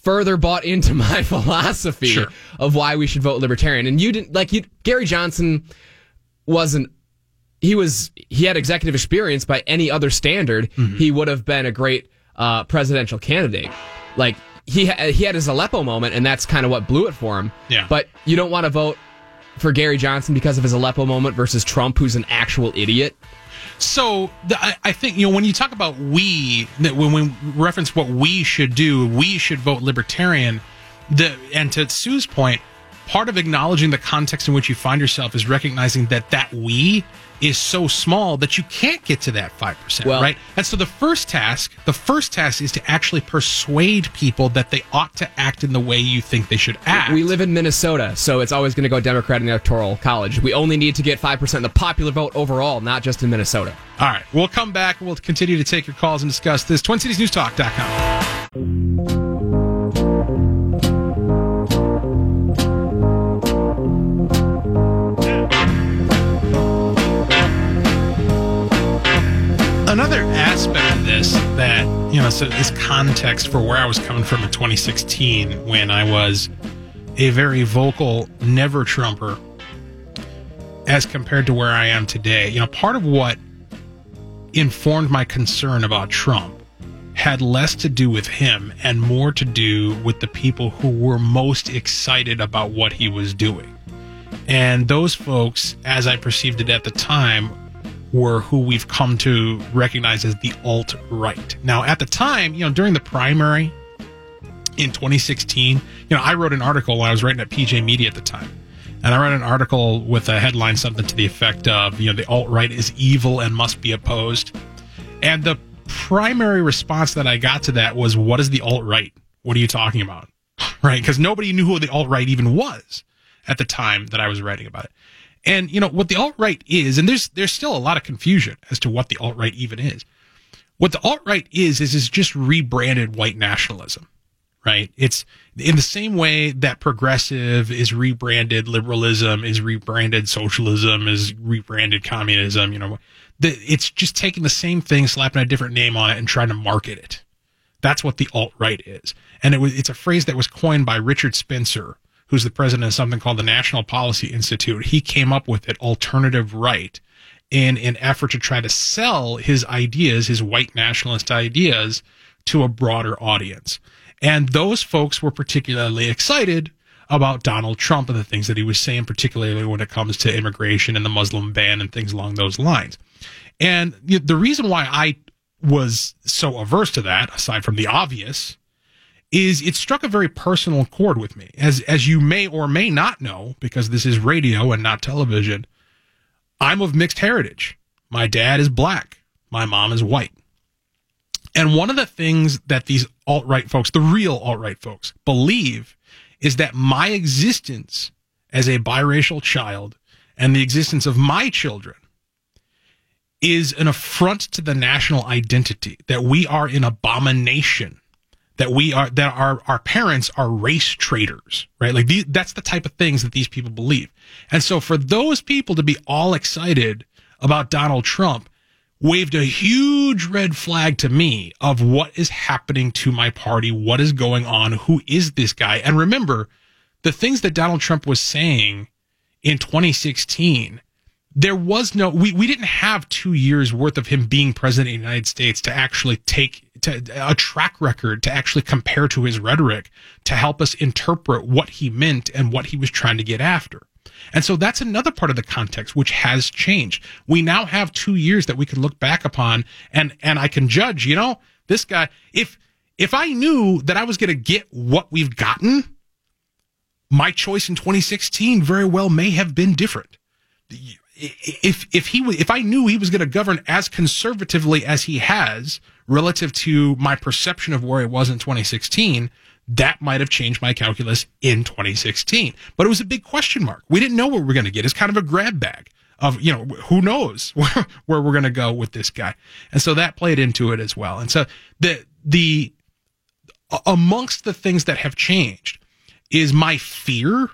further bought into my philosophy Sure. of why we should vote libertarian. And you didn't like you Gary Johnson wasn't he was he had executive experience by any other standard he would have been a great uh, presidential candidate like he he had his Aleppo moment and that's kind of what blew it for him Yeah. but you don't want to vote for Gary Johnson because of his Aleppo moment versus Trump who's an actual idiot So the, I, I think you know when you talk about we that when we reference what we should do, we should vote libertarian. The and to Sue's point, part of acknowledging the context in which you find yourself is recognizing that that we is so small that you can't get to that five percent, Well- right? And so the first task, the first task is to actually persuade people that they ought to act in the way you think they should act. we live in Minnesota so it's always going to go Democrat in the electoral college we only need to get 5% of the popular vote overall not just in Minnesota All right, we'll come back. We'll continue to take your calls and discuss this. TwinCitiesNewsTalk.com. that, you know, so this context for where I was coming from in 2016 when I was a very vocal never Trumper as compared to where I am today. You know, part of what informed my concern about Trump had less to do with him and more to do with the people who were most excited about what he was doing. And those folks, as I perceived it at the time, were who we've come to recognize as the alt right. Now, at the time, you know, during the primary in 2016, you know, I wrote an article when I was writing at PJ Media at the time. And I wrote an article with a headline something to the effect of, you know, the alt right is evil and must be opposed. And the primary response that I got to that was, what is the alt right? What are you talking about? right? Because nobody knew who the alt right even was at the time that I was writing about it. And you know what the alt right is, and there's there's still a lot of confusion as to what the alt right even is. What the alt right is is is just rebranded white nationalism, right? It's in the same way that progressive is rebranded liberalism, is rebranded socialism, is rebranded communism. You know, it's just taking the same thing, slapping a different name on it, and trying to market it. That's what the alt right is, and it was it's a phrase that was coined by Richard Spencer who's the president of something called the National Policy Institute, he came up with it alternative right in an effort to try to sell his ideas, his white nationalist ideas, to a broader audience. And those folks were particularly excited about Donald Trump and the things that he was saying, particularly when it comes to immigration and the Muslim ban and things along those lines. And the reason why I was so averse to that, aside from the obvious, is it struck a very personal chord with me. As as you may or may not know, because this is radio and not television, I'm of mixed heritage. My dad is black. My mom is white. And one of the things that these alt right folks, the real alt right folks, believe is that my existence as a biracial child and the existence of my children is an affront to the national identity, that we are an abomination that we are that our our parents are race traitors, right? Like these, that's the type of things that these people believe. And so for those people to be all excited about Donald Trump waved a huge red flag to me of what is happening to my party, what is going on, who is this guy? And remember, the things that Donald Trump was saying in 2016 there was no we, we didn't have two years worth of him being president of the united states to actually take to, a track record to actually compare to his rhetoric to help us interpret what he meant and what he was trying to get after. And so that's another part of the context which has changed. We now have two years that we can look back upon and and i can judge you know this guy if if i knew that i was going to get what we've gotten my choice in 2016 very well may have been different if if he if I knew he was going to govern as conservatively as he has relative to my perception of where he was in 2016, that might have changed my calculus in 2016. But it was a big question mark. We didn't know what we were going to get. It's kind of a grab bag of you know who knows where, where we're going to go with this guy, and so that played into it as well. And so the the amongst the things that have changed is my fear,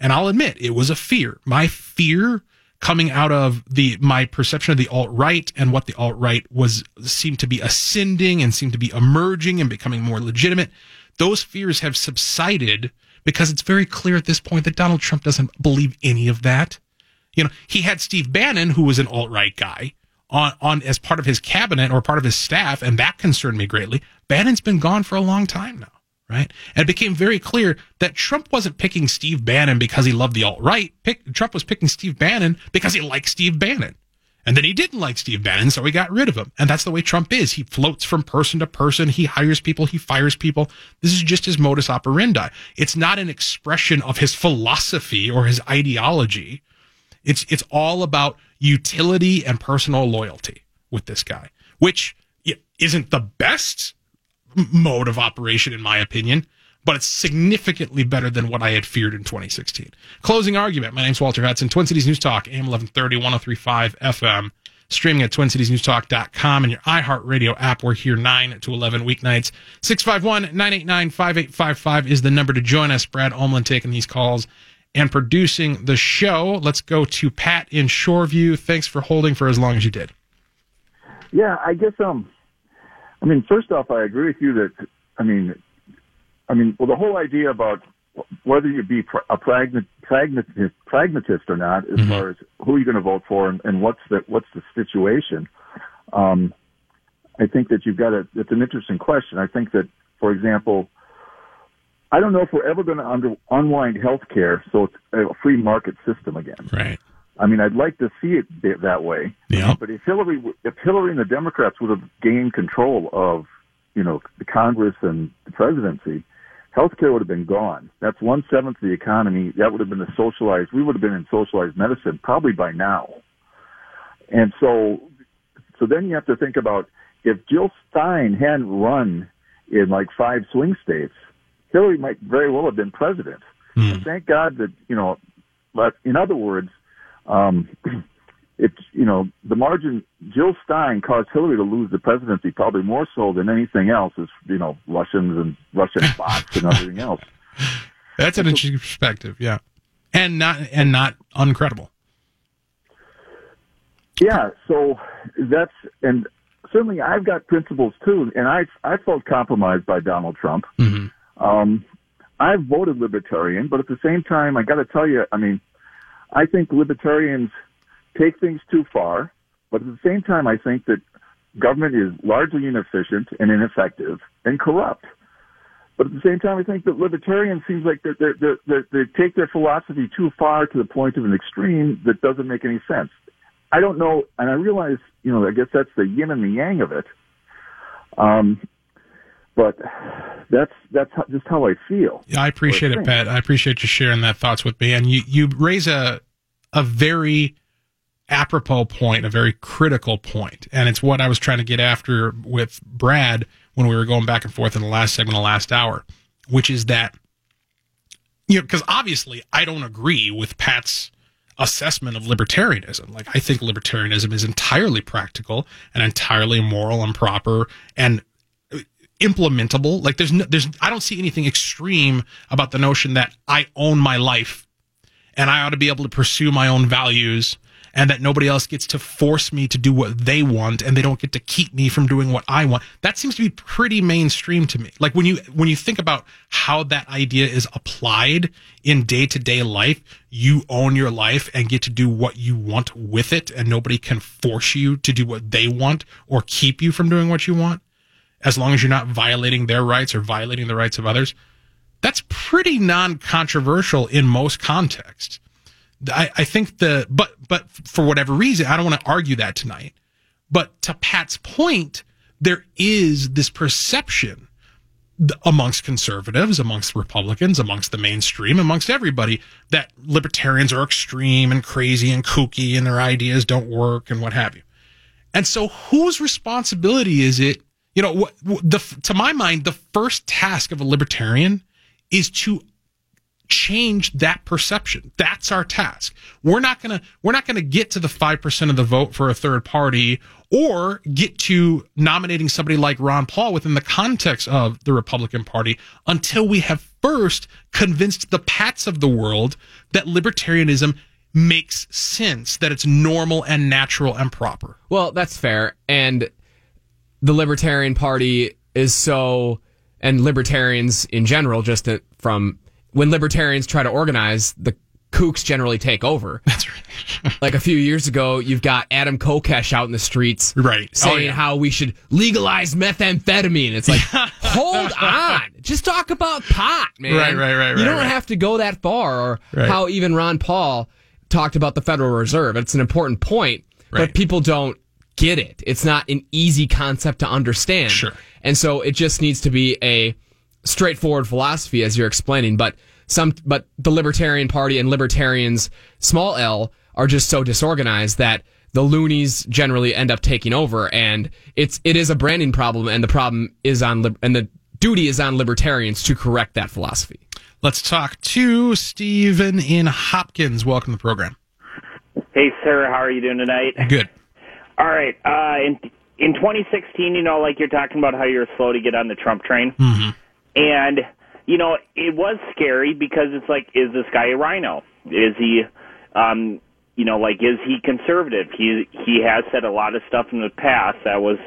and I'll admit it was a fear. My fear coming out of the my perception of the alt right and what the alt right was seemed to be ascending and seemed to be emerging and becoming more legitimate. Those fears have subsided because it's very clear at this point that Donald Trump doesn't believe any of that. You know, he had Steve Bannon, who was an alt right guy, on, on as part of his cabinet or part of his staff, and that concerned me greatly. Bannon's been gone for a long time now right? And it became very clear that Trump wasn't picking Steve Bannon because he loved the alt right. Trump was picking Steve Bannon because he liked Steve Bannon. And then he didn't like Steve Bannon, so he got rid of him. And that's the way Trump is. He floats from person to person. He hires people. He fires people. This is just his modus operandi. It's not an expression of his philosophy or his ideology. It's, it's all about utility and personal loyalty with this guy, which isn't the best mode of operation, in my opinion, but it's significantly better than what I had feared in 2016. Closing argument. My name's Walter Hudson, Twin Cities News Talk, AM 1130, 1035 FM, streaming at twincitiesnewstalk.com and your iHeartRadio app. We're here 9 to 11 weeknights. 651 989 5855 is the number to join us. Brad Omlin taking these calls and producing the show. Let's go to Pat in Shoreview. Thanks for holding for as long as you did. Yeah, I guess um I mean, first off, I agree with you that, I mean, I mean, well, the whole idea about whether you be a pragmatist, pragmatist or not, as mm-hmm. far as who you're going to vote for and, and what's the what's the situation. Um, I think that you've got a. It's an interesting question. I think that, for example, I don't know if we're ever going to under, unwind health care so it's a free market system again. Right. I mean, I'd like to see it that way. Yeah. But if Hillary, if Hillary and the Democrats would have gained control of, you know, the Congress and the presidency, healthcare would have been gone. That's one seventh of the economy. That would have been the socialized. We would have been in socialized medicine probably by now. And so, so then you have to think about if Jill Stein hadn't run in like five swing states, Hillary might very well have been president. Mm. Thank God that you know. But in other words, um, it's you know the margin. Jill Stein caused Hillary to lose the presidency probably more so than anything else. Is you know Russians and Russian bots and everything else. That's an interesting perspective, yeah, and not and not uncredible. Yeah, so that's and certainly I've got principles too, and I I felt compromised by Donald Trump. Mm-hmm. Um, I've voted libertarian, but at the same time, I got to tell you, I mean, I think libertarians take things too far, but at the same time, I think that government is largely inefficient and ineffective and corrupt. But at the same time, I think that libertarians seems like they're, they take their philosophy too far to the point of an extreme that doesn't make any sense. I don't know, and I realize, you know, I guess that's the yin and the yang of it. Um, but that's that's how, just how I feel. Yeah, I appreciate it, Pat. I appreciate you sharing that thoughts with me, and you you raise a a very apropos point, a very critical point. and it's what I was trying to get after with Brad when we were going back and forth in the last segment, of the last hour, which is that you know because obviously I don't agree with Pat's assessment of libertarianism. Like I think libertarianism is entirely practical and entirely moral and proper and implementable. Like there's no, there's I don't see anything extreme about the notion that I own my life and I ought to be able to pursue my own values and that nobody else gets to force me to do what they want and they don't get to keep me from doing what I want. That seems to be pretty mainstream to me. Like when you when you think about how that idea is applied in day-to-day life, you own your life and get to do what you want with it and nobody can force you to do what they want or keep you from doing what you want as long as you're not violating their rights or violating the rights of others. That's pretty non-controversial in most contexts. I, I think the but but for whatever reason, I don't want to argue that tonight. But to Pat's point, there is this perception amongst conservatives, amongst Republicans, amongst the mainstream, amongst everybody that libertarians are extreme and crazy and kooky and their ideas don't work and what have you. And so whose responsibility is it? You know, the, to my mind, the first task of a libertarian is to change that perception. That's our task. We're not going to we're not going to get to the 5% of the vote for a third party or get to nominating somebody like Ron Paul within the context of the Republican Party until we have first convinced the pats of the world that libertarianism makes sense, that it's normal and natural and proper. Well, that's fair. And the Libertarian Party is so and libertarians in general just from when libertarians try to organize, the kooks generally take over. That's right. like a few years ago, you've got Adam Kokesh out in the streets, right, saying oh, yeah. how we should legalize methamphetamine. It's like, hold on, just talk about pot, man. Right, right, right. You right, don't right. have to go that far. Or right. how even Ron Paul talked about the Federal Reserve. It's an important point, but people don't get it. It's not an easy concept to understand. Sure. And so it just needs to be a straightforward philosophy as you're explaining, but some, but the Libertarian Party and libertarians, small L, are just so disorganized that the loonies generally end up taking over, and it's it is a branding problem, and the problem is on and the duty is on libertarians to correct that philosophy. Let's talk to Stephen in Hopkins. Welcome to the program. Hey, sir. How are you doing tonight? Good. All right. Uh, in in 2016, you know, like you're talking about how you're slow to get on the Trump train. Mm-hmm. And, you know, it was scary because it's like, is this guy a RINO? Is he, um, you know, like, is he conservative? He, he has said a lot of stuff in the past that was,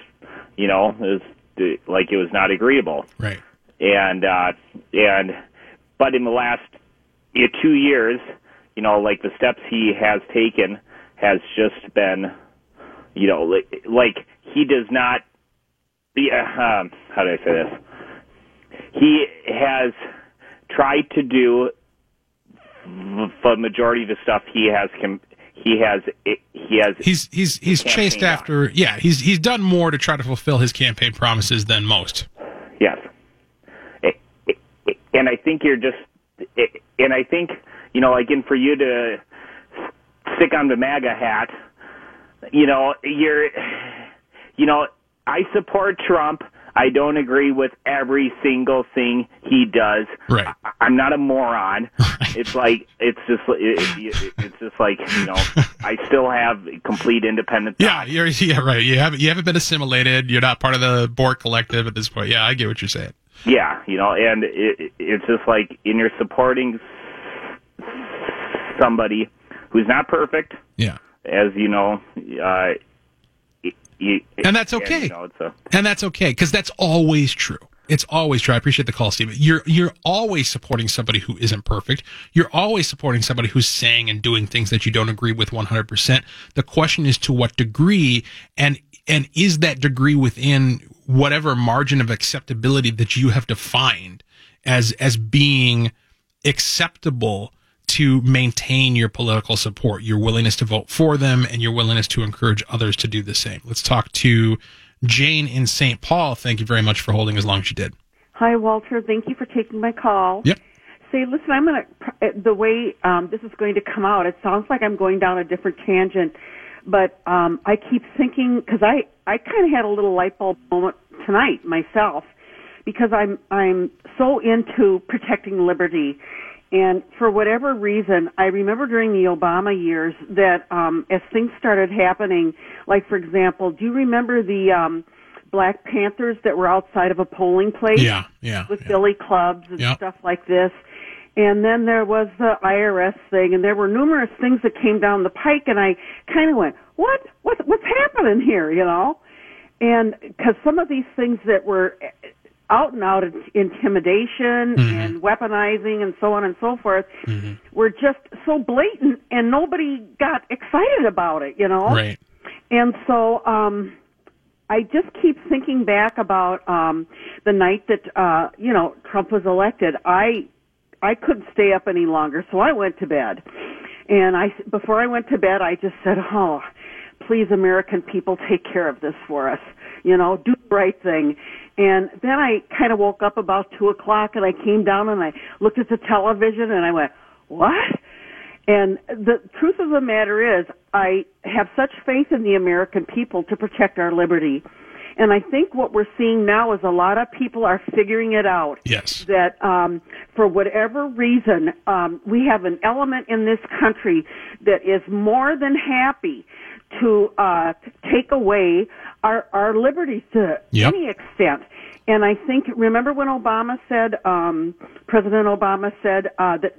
you know, is like it was not agreeable. Right. And, uh, and, but in the last eh, two years, you know, like the steps he has taken has just been, you know, like, like he does not. Yeah, um, how do I say this? He has tried to do the majority of the stuff he has com- he has he has he's he's he's chased after on. yeah he's he's done more to try to fulfill his campaign promises than most yes and i think you're just and i think you know again for you to stick on the maga hat you know you're you know i support trump I don't agree with every single thing he does. Right. I, am not a moron. Right. It's like it's just it, it, it's just like you know I still have complete independence. Yeah, you're yeah right. You haven't you haven't been assimilated. You're not part of the Borg collective at this point. Yeah, I get what you're saying. Yeah, you know, and it, it's just like in you're supporting somebody who's not perfect. Yeah. As you know, uh, you, and that's okay. And, you know, a, and that's okay because that's always true. It's always true. I appreciate the call, Steve. You're you're always supporting somebody who isn't perfect. You're always supporting somebody who's saying and doing things that you don't agree with 100%. The question is to what degree and and is that degree within whatever margin of acceptability that you have defined as as being acceptable to maintain your political support, your willingness to vote for them, and your willingness to encourage others to do the same. Let's talk to Jane in St. Paul. Thank you very much for holding as long as you did. Hi, Walter. Thank you for taking my call. Yep. Say, listen, I'm going to, the way um, this is going to come out, it sounds like I'm going down a different tangent, but um, I keep thinking, because I, I kind of had a little light bulb moment tonight myself, because I'm, I'm so into protecting liberty and for whatever reason, I remember during the Obama years that um, as things started happening, like for example, do you remember the um, Black Panthers that were outside of a polling place? Yeah, yeah. With yeah. billy clubs and stuff like this. And then there was the IRS thing, and there were numerous things that came down the pike, and I kind of went, "What? What? What's happening here?" You know, and because some of these things that were out and out intimidation mm-hmm. and weaponizing and so on and so forth mm-hmm. were just so blatant and nobody got excited about it, you know? Right. And so, um, I just keep thinking back about, um, the night that, uh, you know, Trump was elected. I, I couldn't stay up any longer, so I went to bed. And I, before I went to bed, I just said, oh, please American people take care of this for us. You know, do the right thing. And then I kind of woke up about two o'clock and I came down and I looked at the television and I went, what? And the truth of the matter is, I have such faith in the American people to protect our liberty. And I think what we're seeing now is a lot of people are figuring it out. Yes. That um, for whatever reason, um, we have an element in this country that is more than happy to uh, take away our, our liberties to yep. any extent. And I think, remember when Obama said, um, President Obama said uh, that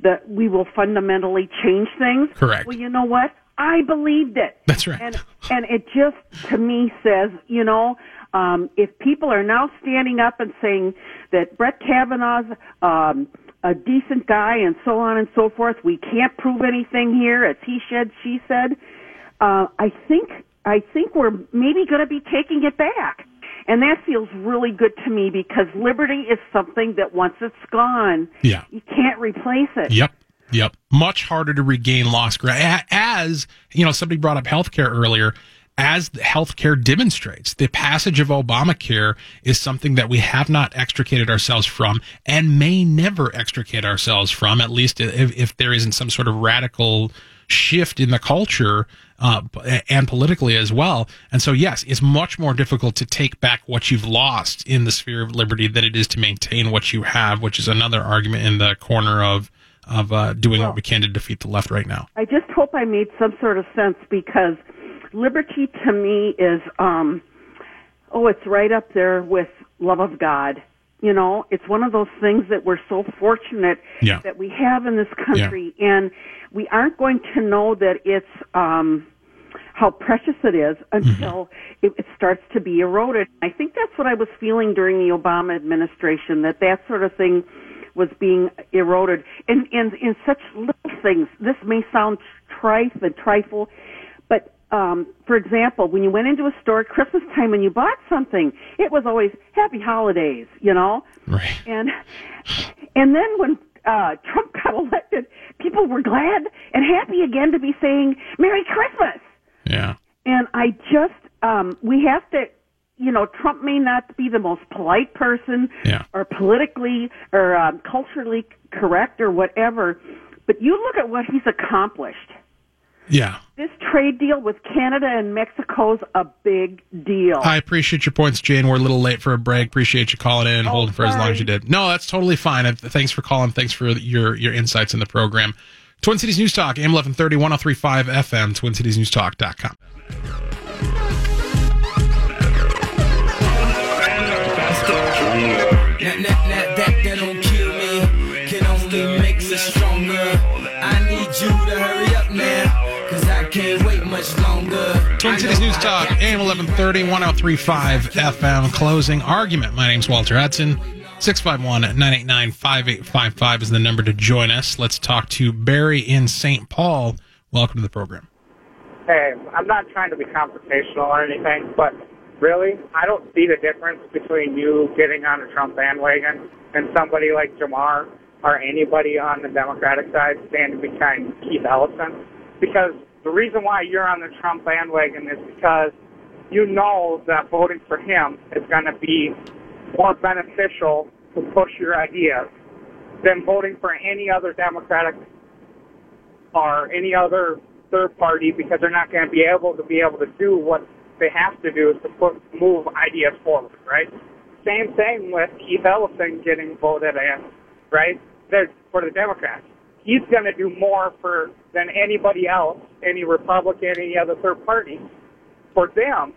that we will fundamentally change things. Correct. Well, you know what? I believed it. That's right. And and it just to me says, you know, um, if people are now standing up and saying that Brett Kavanaugh's um, a decent guy and so on and so forth, we can't prove anything here. It's he said, she said. Uh, I think I think we're maybe going to be taking it back. And that feels really good to me because liberty is something that once it's gone, yeah. you can't replace it. Yep. Yep. Much harder to regain lost ground. As, you know, somebody brought up healthcare earlier. As healthcare demonstrates, the passage of Obamacare is something that we have not extricated ourselves from and may never extricate ourselves from, at least if, if there isn't some sort of radical shift in the culture uh, and politically as well. And so, yes, it's much more difficult to take back what you've lost in the sphere of liberty than it is to maintain what you have, which is another argument in the corner of of uh, doing well, what we can to defeat the left right now. I just hope I made some sort of sense because liberty to me is, um, oh, it's right up there with love of God. You know, it's one of those things that we're so fortunate yeah. that we have in this country, yeah. and we aren't going to know that it's um, how precious it is until mm-hmm. it, it starts to be eroded. I think that's what I was feeling during the Obama administration, that that sort of thing was being eroded in in in such little things. This may sound trite and trifle, um, for example, when you went into a store at Christmas time and you bought something, it was always Happy Holidays, you know. Right. And and then when uh, Trump got elected, people were glad and happy again to be saying Merry Christmas. Yeah. And I just, um, we have to, you know, Trump may not be the most polite person Yeah. or politically or um, culturally correct or whatever, but you look at what he's accomplished. Yeah. This trade deal with Canada and Mexico's a big deal. I appreciate your points, Jane. We're a little late for a break. Appreciate you calling in and holding for as long as you did. No, that's totally fine. Uh, Thanks for calling. Thanks for your your insights in the program. Twin Cities News Talk, AM 1130, 1035 FM, twincitiesnewstalk.com. That, that, that, Twin Cities News Talk, AM 1130, 1035 FM, closing argument. My name's Walter Hudson. 651 989 5855 is the number to join us. Let's talk to Barry in St. Paul. Welcome to the program. Hey, I'm not trying to be confrontational or anything, but really, I don't see the difference between you getting on a Trump bandwagon and somebody like Jamar or anybody on the Democratic side standing behind Keith Ellison. Because the reason why you're on the Trump bandwagon is because you know that voting for him is going to be more beneficial to push your ideas than voting for any other Democratic or any other third party because they're not going to be able to be able to do what they have to do is to put move ideas forward, right? Same thing with Keith Ellison getting voted in, right? They're, for the Democrats. He's going to do more for than anybody else, any Republican, any other third party, for them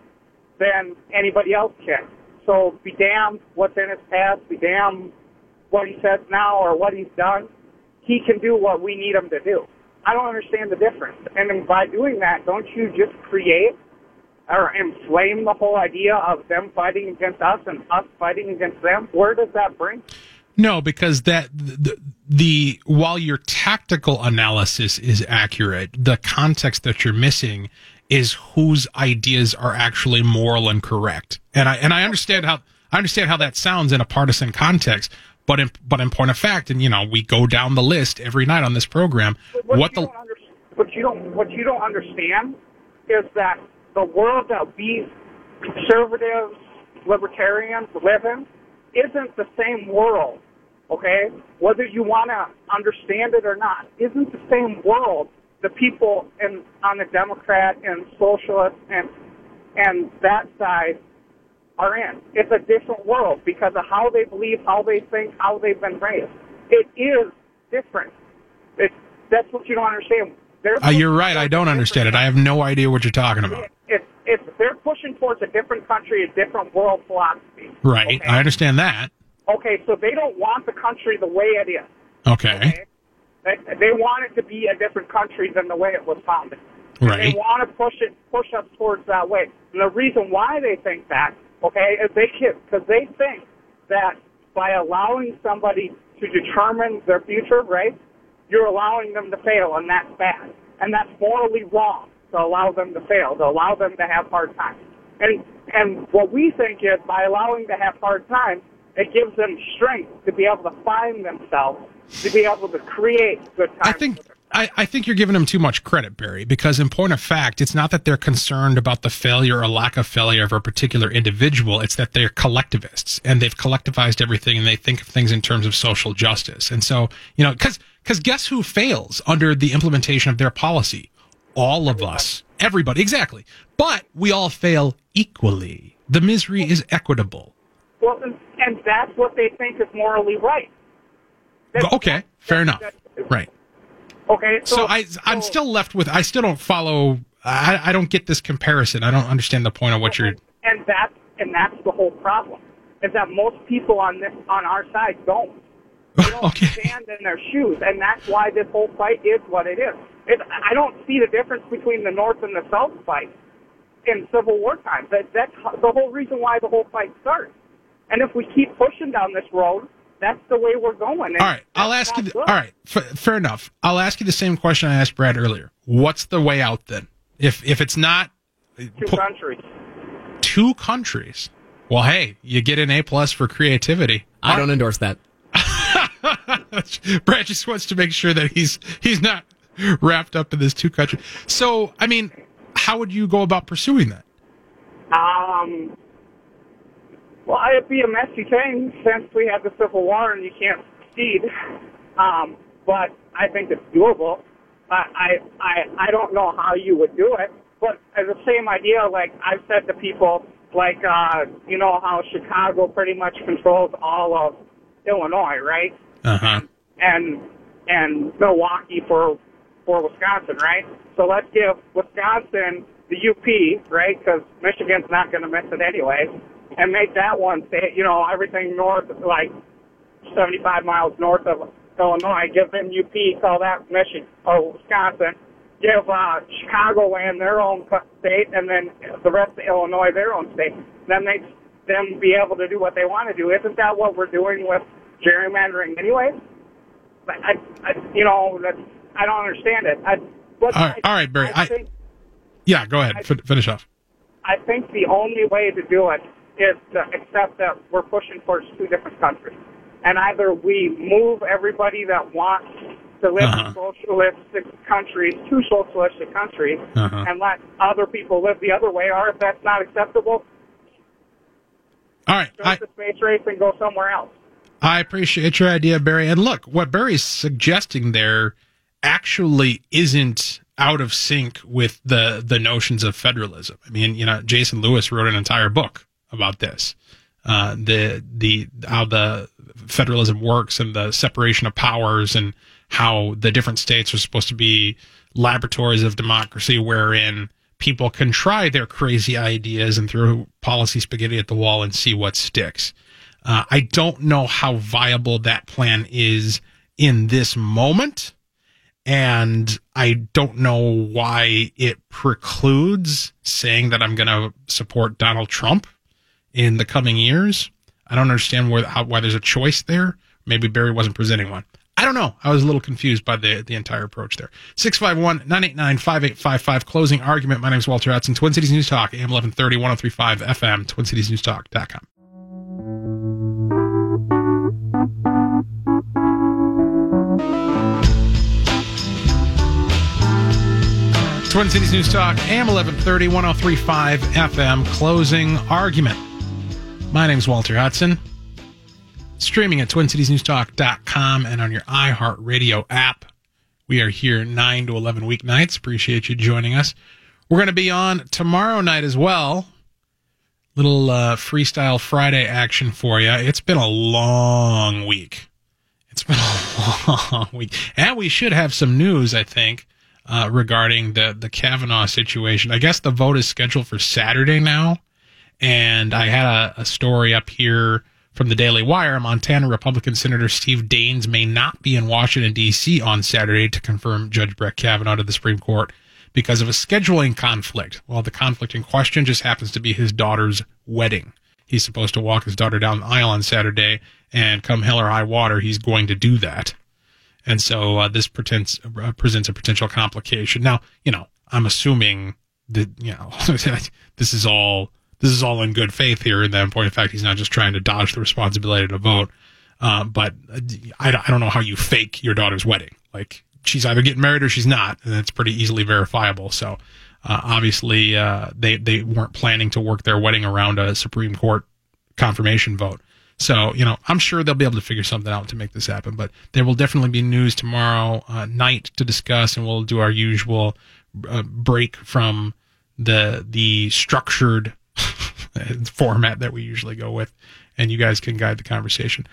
than anybody else can. So be damned what's in his past, be damned what he says now or what he's done. He can do what we need him to do. I don't understand the difference. And by doing that, don't you just create or inflame the whole idea of them fighting against us and us fighting against them? Where does that bring? No, because that the, the while your tactical analysis is accurate, the context that you're missing is whose ideas are actually moral and correct. And I and I understand how I understand how that sounds in a partisan context, but in but in point of fact, and you know, we go down the list every night on this program. What, What you the what you don't what you don't understand is that the world that we conservatives, libertarians live in isn't the same world. Okay, whether you want to understand it or not, isn't the same world the people in on the Democrat and socialist and and that side are in. It's a different world because of how they believe, how they think, how they've been raised. It is different. It, that's what you don't understand. Uh, you're right, I don't understand it. I have no idea what you're talking about. If, if they're pushing towards a different country, a different world philosophy. Right. Okay? I understand that. Okay, so they don't want the country the way it is. Okay. They, they want it to be a different country than the way it was founded. Right. They want to push it, push us towards that way. And the reason why they think that, okay, is they because they think that by allowing somebody to determine their future, right, you're allowing them to fail, and that's bad, and that's morally wrong to allow them to fail, to allow them to have hard times. And and what we think is by allowing to have hard times, it gives them strength to be able to find themselves, to be able to create good times. I think I, I think you're giving them too much credit, Barry, because in point of fact, it's not that they're concerned about the failure or lack of failure of a particular individual. It's that they're collectivists and they've collectivized everything and they think of things in terms of social justice. And so, you know, cause, cause guess who fails under the implementation of their policy? All of us. Everybody. Exactly. But we all fail equally. The misery is equitable. Well, and, and that's what they think is morally right. That's- Okay. Fair enough. Right. Okay, so, So I, I'm so- still left with. I still don't follow. I, I don't get this comparison. I don't understand the point of what you're. and that's and that's the whole problem is that most people on this on our side don't. They don't Okay. stand in their shoes, and that's why this whole fight is what it is. It, I don't see the difference between the North and the South fight in Civil War times. That, that's the whole reason why the whole fight starts. And if we keep pushing down this road, that's the way we're going. And All right, I'll ask you. The, all right, f- fair enough. I'll ask you the same question I asked Brad earlier. What's the way out then? If if it's not Two pu- countries. two countries, well, hey, you get an A plus for creativity. I don't endorse that. Brad just wants to make sure that he's he's not wrapped up in this two country. So, I mean, how would you go about pursuing that? Um, well, it'd be a messy thing since we had the Civil War and you can't succeed. Um, but I think it's doable. I, I, I, I don't know how you would do it, but as the same idea, like I've said to people, like, uh, you know how Chicago pretty much controls all of Illinois, right? Uh huh. and and Milwaukee for for Wisconsin, right? So let's give Wisconsin the UP, right? Because Michigan's not going to miss it anyway, and make that one state. You know, everything north, like 75 miles north of Illinois, give them UP, call that Michigan or Wisconsin. Give uh, Chicagoland their own state, and then the rest of Illinois their own state. Then they them be able to do what they want to do. Isn't that what we're doing with gerrymandering anyway? But I, I you know, that's, I don't understand it. I, All right, all right, Barry. I, I- think, Yeah, go ahead. Fin- finish off. I think the only way to do it is to accept that we're pushing towards two different countries. And either we move everybody that wants to live Uh-huh. in socialistic countries to socialistic countries Uh-huh. and let other people live the other way, or if that's not acceptable, All right, start I, the space race and go somewhere else. I appreciate your idea, Barry. And look, what Barry's suggesting there actually isn't out of sync with the the notions of federalism. I mean, you know, Jason Lewis wrote an entire book about this. Uh, the the how the federalism works and the separation of powers and how the different states are supposed to be laboratories of democracy wherein people can try their crazy ideas and throw policy spaghetti at the wall and see what sticks. Uh, I don't know how viable that plan is in this moment. And I don't know why it precludes saying that I'm going to support Donald Trump in the coming years. I don't understand where, how, why there's a choice there. Maybe Barry wasn't presenting one. I don't know. I was a little confused by the, the entire approach there. 651 989 5855. Closing argument. My name is Walter Hudson. Twin Cities News Talk, AM 1130, 1035 FM, TwinCitiesNewsTalk.com. Twin Cities News Talk, AM 1130, 1035 FM, closing argument. My name's Walter Hudson. Streaming at TwinCitiesNewsTalk.com and on your iHeartRadio app. We are here 9 to 11 weeknights. Appreciate you joining us. We're going to be on tomorrow night as well. Little uh, Freestyle Friday action for you. It's been a long week. It's been a long week. And we should have some news, I think, uh, regarding the, the Kavanaugh situation. I guess the vote is scheduled for Saturday now. And I had a, a story up here from the Daily Wire. Montana Republican Senator Steve Daines may not be in Washington, D.C. on Saturday to confirm Judge Brett Kavanaugh to the Supreme Court because of a scheduling conflict. Well, the conflict in question just happens to be his daughter's wedding. He's supposed to walk his daughter down the aisle on Saturday, and come hell or high water, he's going to do that. And so uh, this pretends, uh, presents a potential complication. Now, you know, I'm assuming that you know this is all this is all in good faith here. in that point of fact, he's not just trying to dodge the responsibility to vote. Uh, but I, I don't know how you fake your daughter's wedding. Like she's either getting married or she's not, and it's pretty easily verifiable. So uh, obviously, uh, they they weren't planning to work their wedding around a Supreme Court confirmation vote. So, you know, I'm sure they'll be able to figure something out to make this happen. But there will definitely be news tomorrow uh, night to discuss, and we'll do our usual uh, break from the the structured format that we usually go with, and you guys can guide the conversation.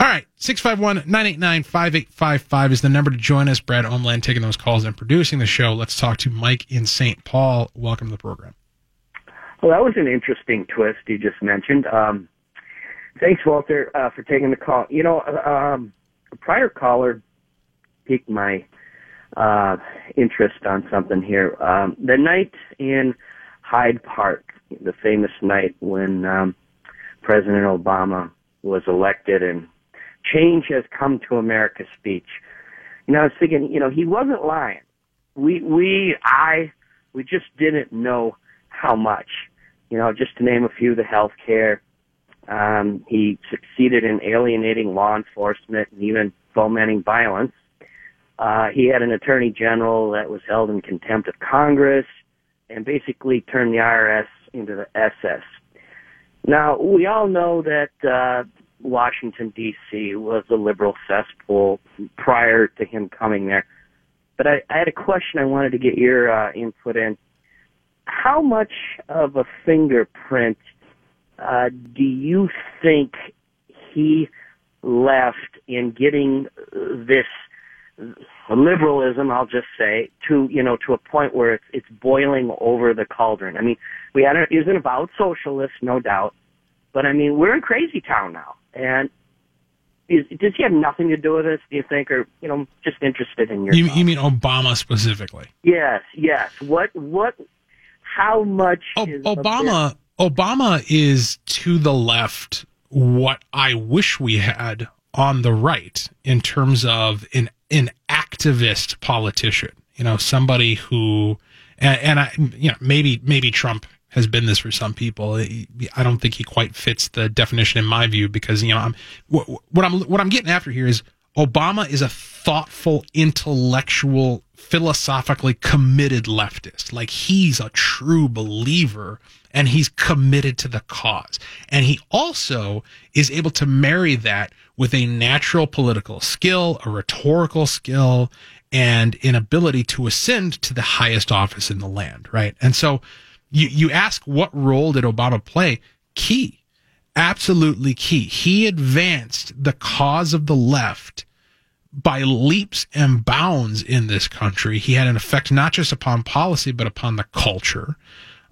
All right, 651-989-5855 is the number to join us. Brad Omland taking those calls and producing the show. Let's talk to Mike in St. Paul. Welcome to the program. Well, that was an interesting twist you just mentioned. Um, thanks, Walter, uh, for taking the call. You know, um, a prior caller piqued my uh, interest on something here. Um, the night in Hyde Park, the famous night when um, President Obama was elected and change has come to America speech. You know, I was thinking, you know, he wasn't lying. We, we, I, we just didn't know how much. You know, just to name a few, the health care. Um, he succeeded in alienating law enforcement and even fomenting violence. Uh, he had an attorney general that was held in contempt of Congress and basically turned the IRS into the SS. Now, we all know that uh, Washington, D.C. was a liberal cesspool prior to him coming there. But I, I had a question I wanted to get your uh, input in. How much of a fingerprint uh, do you think he left in getting this liberalism, I'll just say, to you know to a point where it's it's boiling over the cauldron. I mean, we had it an about socialists, no doubt, but I mean we're in crazy town now, and is, does he have nothing to do with this? Do you think, or you know, just interested in your? You, you mean Obama specifically? Yes, yes. What what? How much? O- is Obama Obama is to the left what I wish we had on the right in terms of an an activist politician. You know, somebody who and, and I you know maybe maybe Trump has been this for some people. I don't think he quite fits the definition in my view because you know I'm what, what I'm what I'm getting after here is Obama is a thoughtful, intellectual, philosophically committed leftist. Like he's a true believer and he's committed to the cause. And he also is able to marry that with a natural political skill, a rhetorical skill, and an ability to ascend to the highest office in the land, right? And so you, you ask what role did Obama play? Key. Absolutely key. He advanced the cause of the left by leaps and bounds in this country. He had an effect not just upon policy, but upon the culture.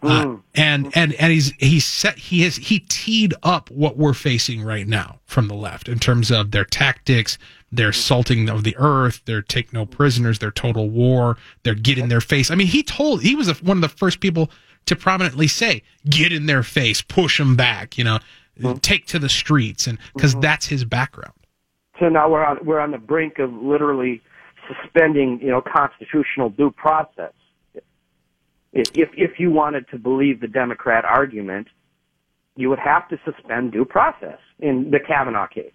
Uh, Mm. and and and he's he's set he has he teed up what we're facing right now from the left in terms of their tactics, their salting of the earth, their take no prisoners, their total war, their get in their face. I mean, he told he was one of the first people to prominently say, "Get in their face, push them back," you know, take to the streets, and because that's his background. So now we're on we're on the brink of literally suspending, you know, constitutional due process. If if, you wanted to believe the Democrat argument, you would have to suspend due process in the Kavanaugh case.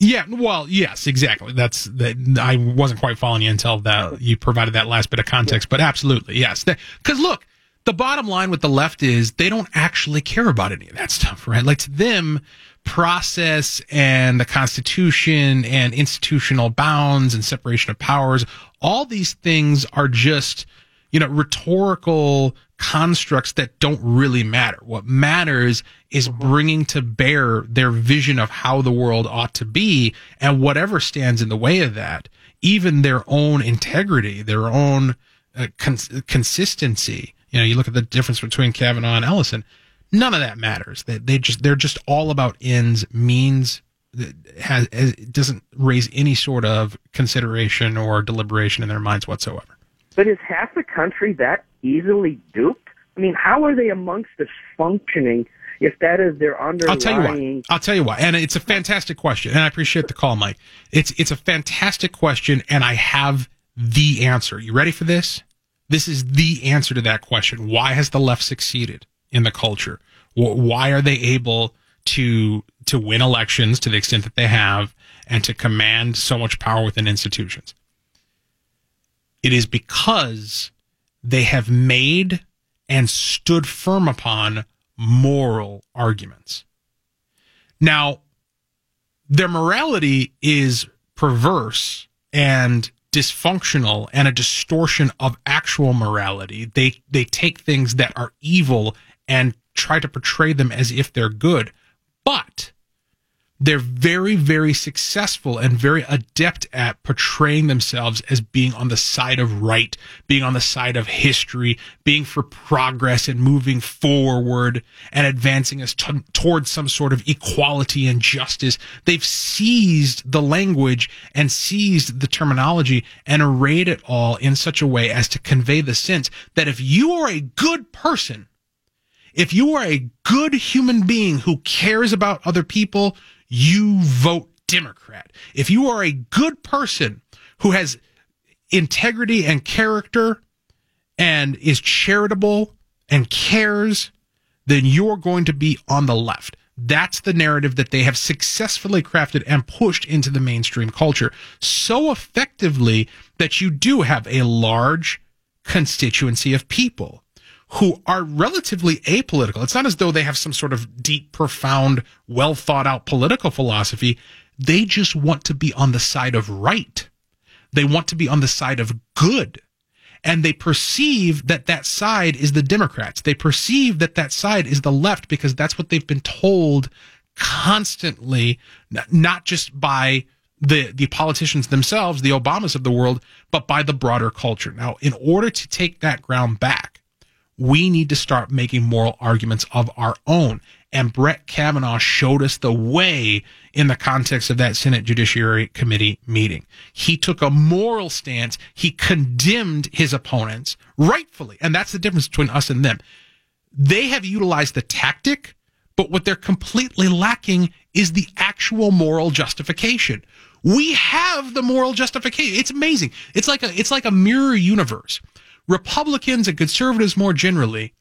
Yeah, well, yes, exactly. That's that. I wasn't quite following you until that oh. you provided that last bit of context, but absolutely, yes. Because look, the bottom line with the left is they don't actually care about any of that stuff, right? Like to them, process and the Constitution and institutional bounds and separation of powers, all these things are just you know rhetorical constructs that don't really matter. What matters is bringing to bear their vision of how the world ought to be and whatever stands in the way of that, even their own integrity, their own uh, cons- consistency. You know, you look at the difference between Kavanaugh and Ellison. None of that matters. They, they just they're just all about ends, means. That has, it doesn't raise any sort of consideration or deliberation in their minds whatsoever. But is half the country that easily duped? I mean, how are they amongst us functioning if that is their underlying? I'll tell you why. I'll tell you why. And it's a fantastic question, and I appreciate the call, Mike. It's it's a fantastic question, and I have the answer. You ready for this? This is the answer to that question. Why has the left succeeded in the culture? Why are they able to to win elections to the extent that they have, and to command so much power within institutions? It is because they have made and stood firm upon moral arguments. Now, their morality is perverse and dysfunctional and a distortion of actual morality. They they take things that are evil and try to portray them as if they're good. But they're very, very successful and very adept at portraying themselves as being on the side of right, being on the side of history, being for progress and moving forward and advancing us t- towards some sort of equality and justice. They've seized the language and seized the terminology and arrayed it all in such a way as to convey the sense that if you are a good person, if you are a good human being who cares about other people, you vote Democrat. If you are a good person who has integrity and character and is charitable and cares, then you're going to be on the left. That's the narrative that they have successfully crafted and pushed into the mainstream culture so effectively that you do have a large constituency of people who are relatively apolitical. It's not as though they have some sort of deep, profound, well thought out political philosophy. They just want to be on the side of right. They want to be on the side of good. And they perceive that that side is the Democrats. They perceive that that side is the left because that's what they've been told constantly, not just by the, the politicians themselves, the Obamas of the world, but by the broader culture. Now, in order to take that ground back, we need to start making moral arguments of our own. And Brett Kavanaugh showed us the way in the context of that Senate Judiciary Committee meeting. He took a moral stance. He condemned his opponents rightfully. And that's the difference between us and them. They have utilized the tactic, but what they're completely lacking is the actual moral justification. We have the moral justification. It's amazing. It's like a, it's like a mirror universe. Republicans and conservatives more generally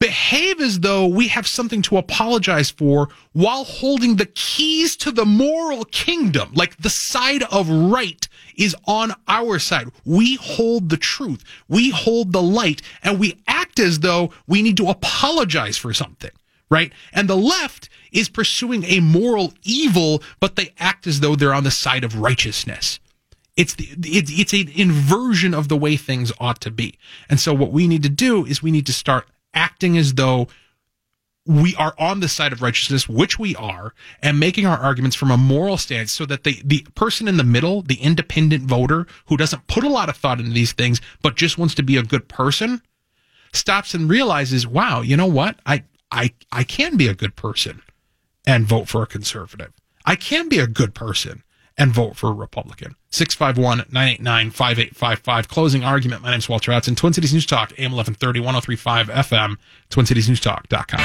behave as though we have something to apologize for while holding the keys to the moral kingdom. Like the side of right is on our side. We hold the truth. We hold the light and we act as though we need to apologize for something, right? And the left is pursuing a moral evil, but they act as though they're on the side of righteousness. It's it's it's an inversion of the way things ought to be. And so what we need to do is we need to start acting as though we are on the side of righteousness, which we are, and making our arguments from a moral stance so that the, the person in the middle, the independent voter who doesn't put a lot of thought into these things, but just wants to be a good person, stops and realizes, wow, you know what? I, I, I can be a good person and vote for a conservative. I can be a good person and vote for a Republican. 651 989 5855. Closing argument. My name is Walter Hudson. Twin Cities News Talk, AM 1130, 1035 FM, TwinCitiesNewsTalk.com.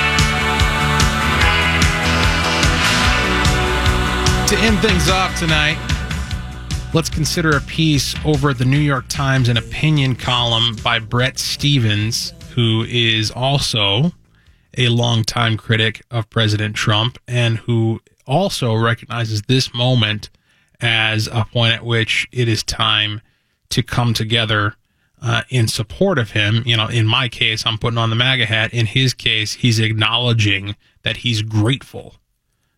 To end things off tonight, let's consider a piece over at the New York Times, an opinion column by Bret Stephens, who is also a longtime critic of President Trump and who also recognizes this moment as a point at which it is time to come together uh, in support of him. You know, in my case, I'm putting on the MAGA hat. In his case, he's acknowledging that he's grateful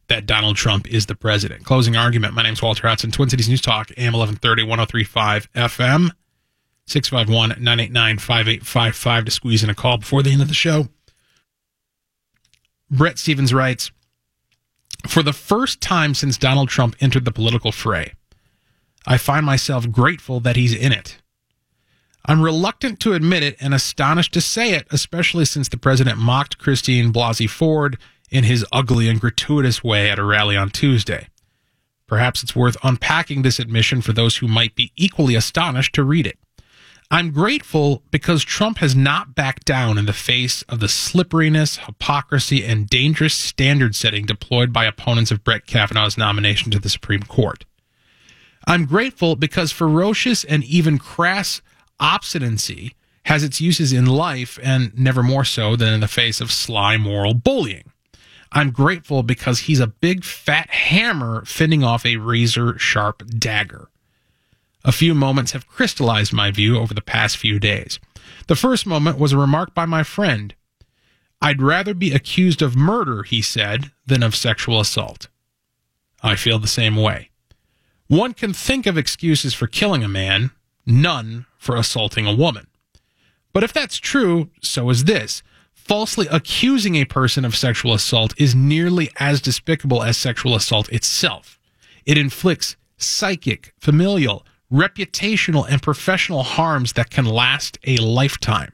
that Donald Trump is the president. Closing argument. My name's Walter Hudson, Twin Cities News Talk, AM 1130, 1035 FM, 651 989 5855 to squeeze in a call before the end of the show. Bret Stephens writes, for the first time since Donald Trump entered the political fray, I find myself grateful that he's in it. I'm reluctant to admit it and astonished to say it, especially since the president mocked Christine Blasey Ford in his ugly and gratuitous way at a rally on Tuesday. Perhaps it's worth unpacking this admission for those who might be equally astonished to read it. I'm grateful because Trump has not backed down in the face of the slipperiness, hypocrisy, and dangerous standard setting deployed by opponents of Brett Kavanaugh's nomination to the Supreme Court. I'm grateful because ferocious and even crass obstinacy has its uses in life and never more so than in the face of sly moral bullying. I'm grateful because he's a big fat hammer fending off a razor sharp dagger. A few moments have crystallized my view over the past few days. The first moment was a remark by my friend. I'd rather be accused of murder, he said, than of sexual assault. I feel the same way. One can think of excuses for killing a man, none for assaulting a woman. But if that's true, so is this. Falsely accusing a person of sexual assault is nearly as despicable as sexual assault itself. It inflicts psychic, familial, reputational and professional harms that can last a lifetime.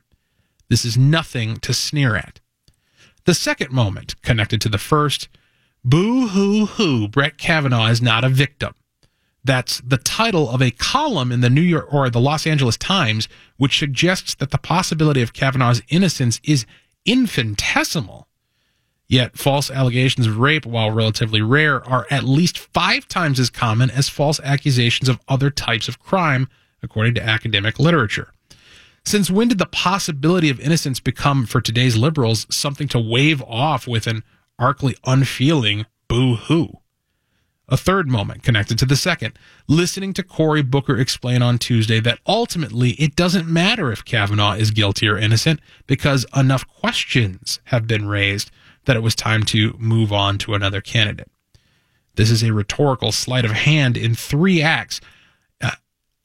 This is nothing to sneer at. The second moment, connected to the first, boo hoo hoo, Brett Kavanaugh is not a victim. That's the title of a column in the New York or the Los Angeles Times, which suggests that the possibility of Kavanaugh's innocence is infinitesimal. Yet false allegations of rape, while relatively rare, are at least five times as common as false accusations of other types of crime, according to academic literature. Since when did the possibility of innocence become, for today's liberals, something to wave off with an arcly unfeeling boo hoo? A third moment connected to the second, listening to Cory Booker explain on Tuesday that ultimately it doesn't matter if Kavanaugh is guilty or innocent because enough questions have been raised that it was time to move on to another candidate. This is a rhetorical sleight of hand in three acts. Uh,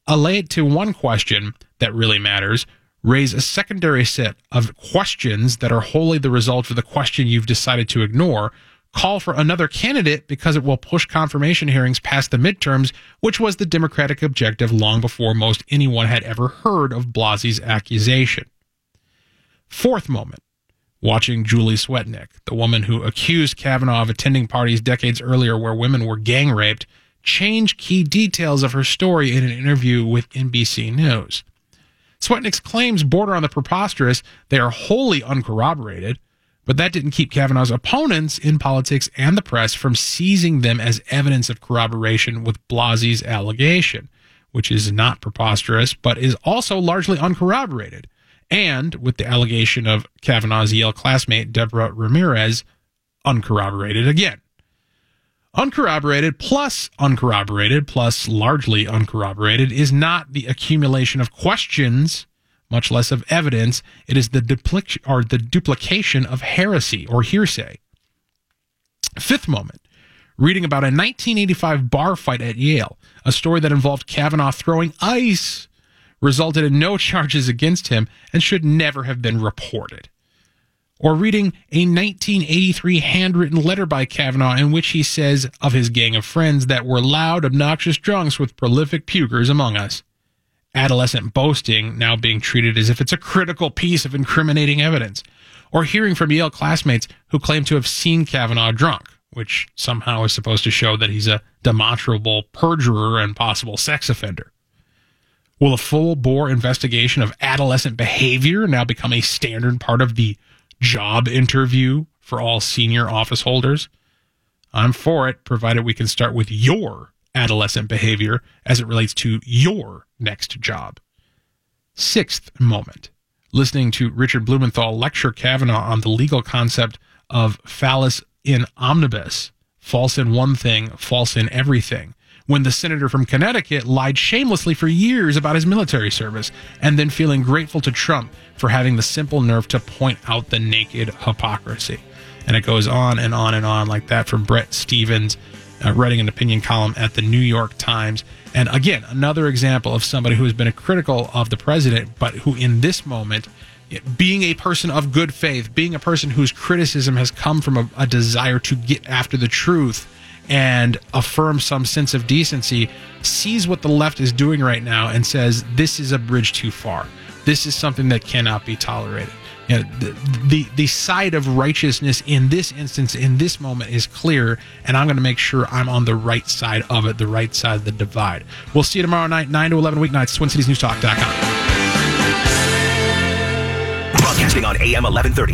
allay it to one question that really matters, raise a secondary set of questions that are wholly the result of the question you've decided to ignore, call for another candidate because it will push confirmation hearings past the midterms, which was the Democratic objective long before most anyone had ever heard of Blasey's accusation. Fourth moment. Watching Julie Swetnick, the woman who accused Kavanaugh of attending parties decades earlier where women were gang raped, change key details of her story in an interview with NBC News. Swetnick's claims border on the preposterous. They are wholly uncorroborated, but that didn't keep Kavanaugh's opponents in politics and the press from seizing them as evidence of corroboration with Blasey's allegation, which is not preposterous, but is also largely uncorroborated. And with the allegation of Kavanaugh's Yale classmate, Deborah Ramirez, uncorroborated again. Uncorroborated plus uncorroborated plus largely uncorroborated is not the accumulation of questions, much less of evidence. It is the duplic- or the duplication of heresy or hearsay. Fifth moment. Reading about a 1985 bar fight at Yale, a story that involved Kavanaugh throwing ice, resulted in no charges against him and should never have been reported or reading a 1983 handwritten letter by Kavanaugh in which he says of his gang of friends that were loud, obnoxious drunks with prolific pukers among us. Adolescent boasting now being treated as if it's a critical piece of incriminating evidence. Or hearing from Yale classmates who claim to have seen Kavanaugh drunk, which somehow is supposed to show that he's a demonstrable perjurer and possible sex offender. Will a full bore investigation of adolescent behavior now become a standard part of the job interview for all senior office holders. I'm for it, provided we can start with your adolescent behavior as it relates to your next job. Sixth moment listening to Richard Blumenthal lecture Kavanaugh on the legal concept of falsus in omnibus, false in one thing, false in everything, when the senator from Connecticut lied shamelessly for years about his military service and then feeling grateful to Trump for having the simple nerve to point out the naked hypocrisy. And it goes on and on and on like that from Bret Stephens. uh, writing an opinion column at the New York Times. And again, another example of somebody who has been critical of the president, but who in this moment, being a person of good faith, being a person whose criticism has come from a, a desire to get after the truth and affirm some sense of decency sees what the left is doing right now and says this is a bridge too far. This is something that cannot be tolerated. You know, the, the the side of righteousness in this instance, in this moment, is clear, and I'm going to make sure I'm on the right side of it, the right side of the divide. We'll see you tomorrow night, 9 to 11 weeknights, TwinCitiesNewsTalk.com. Broadcasting on AM 1130.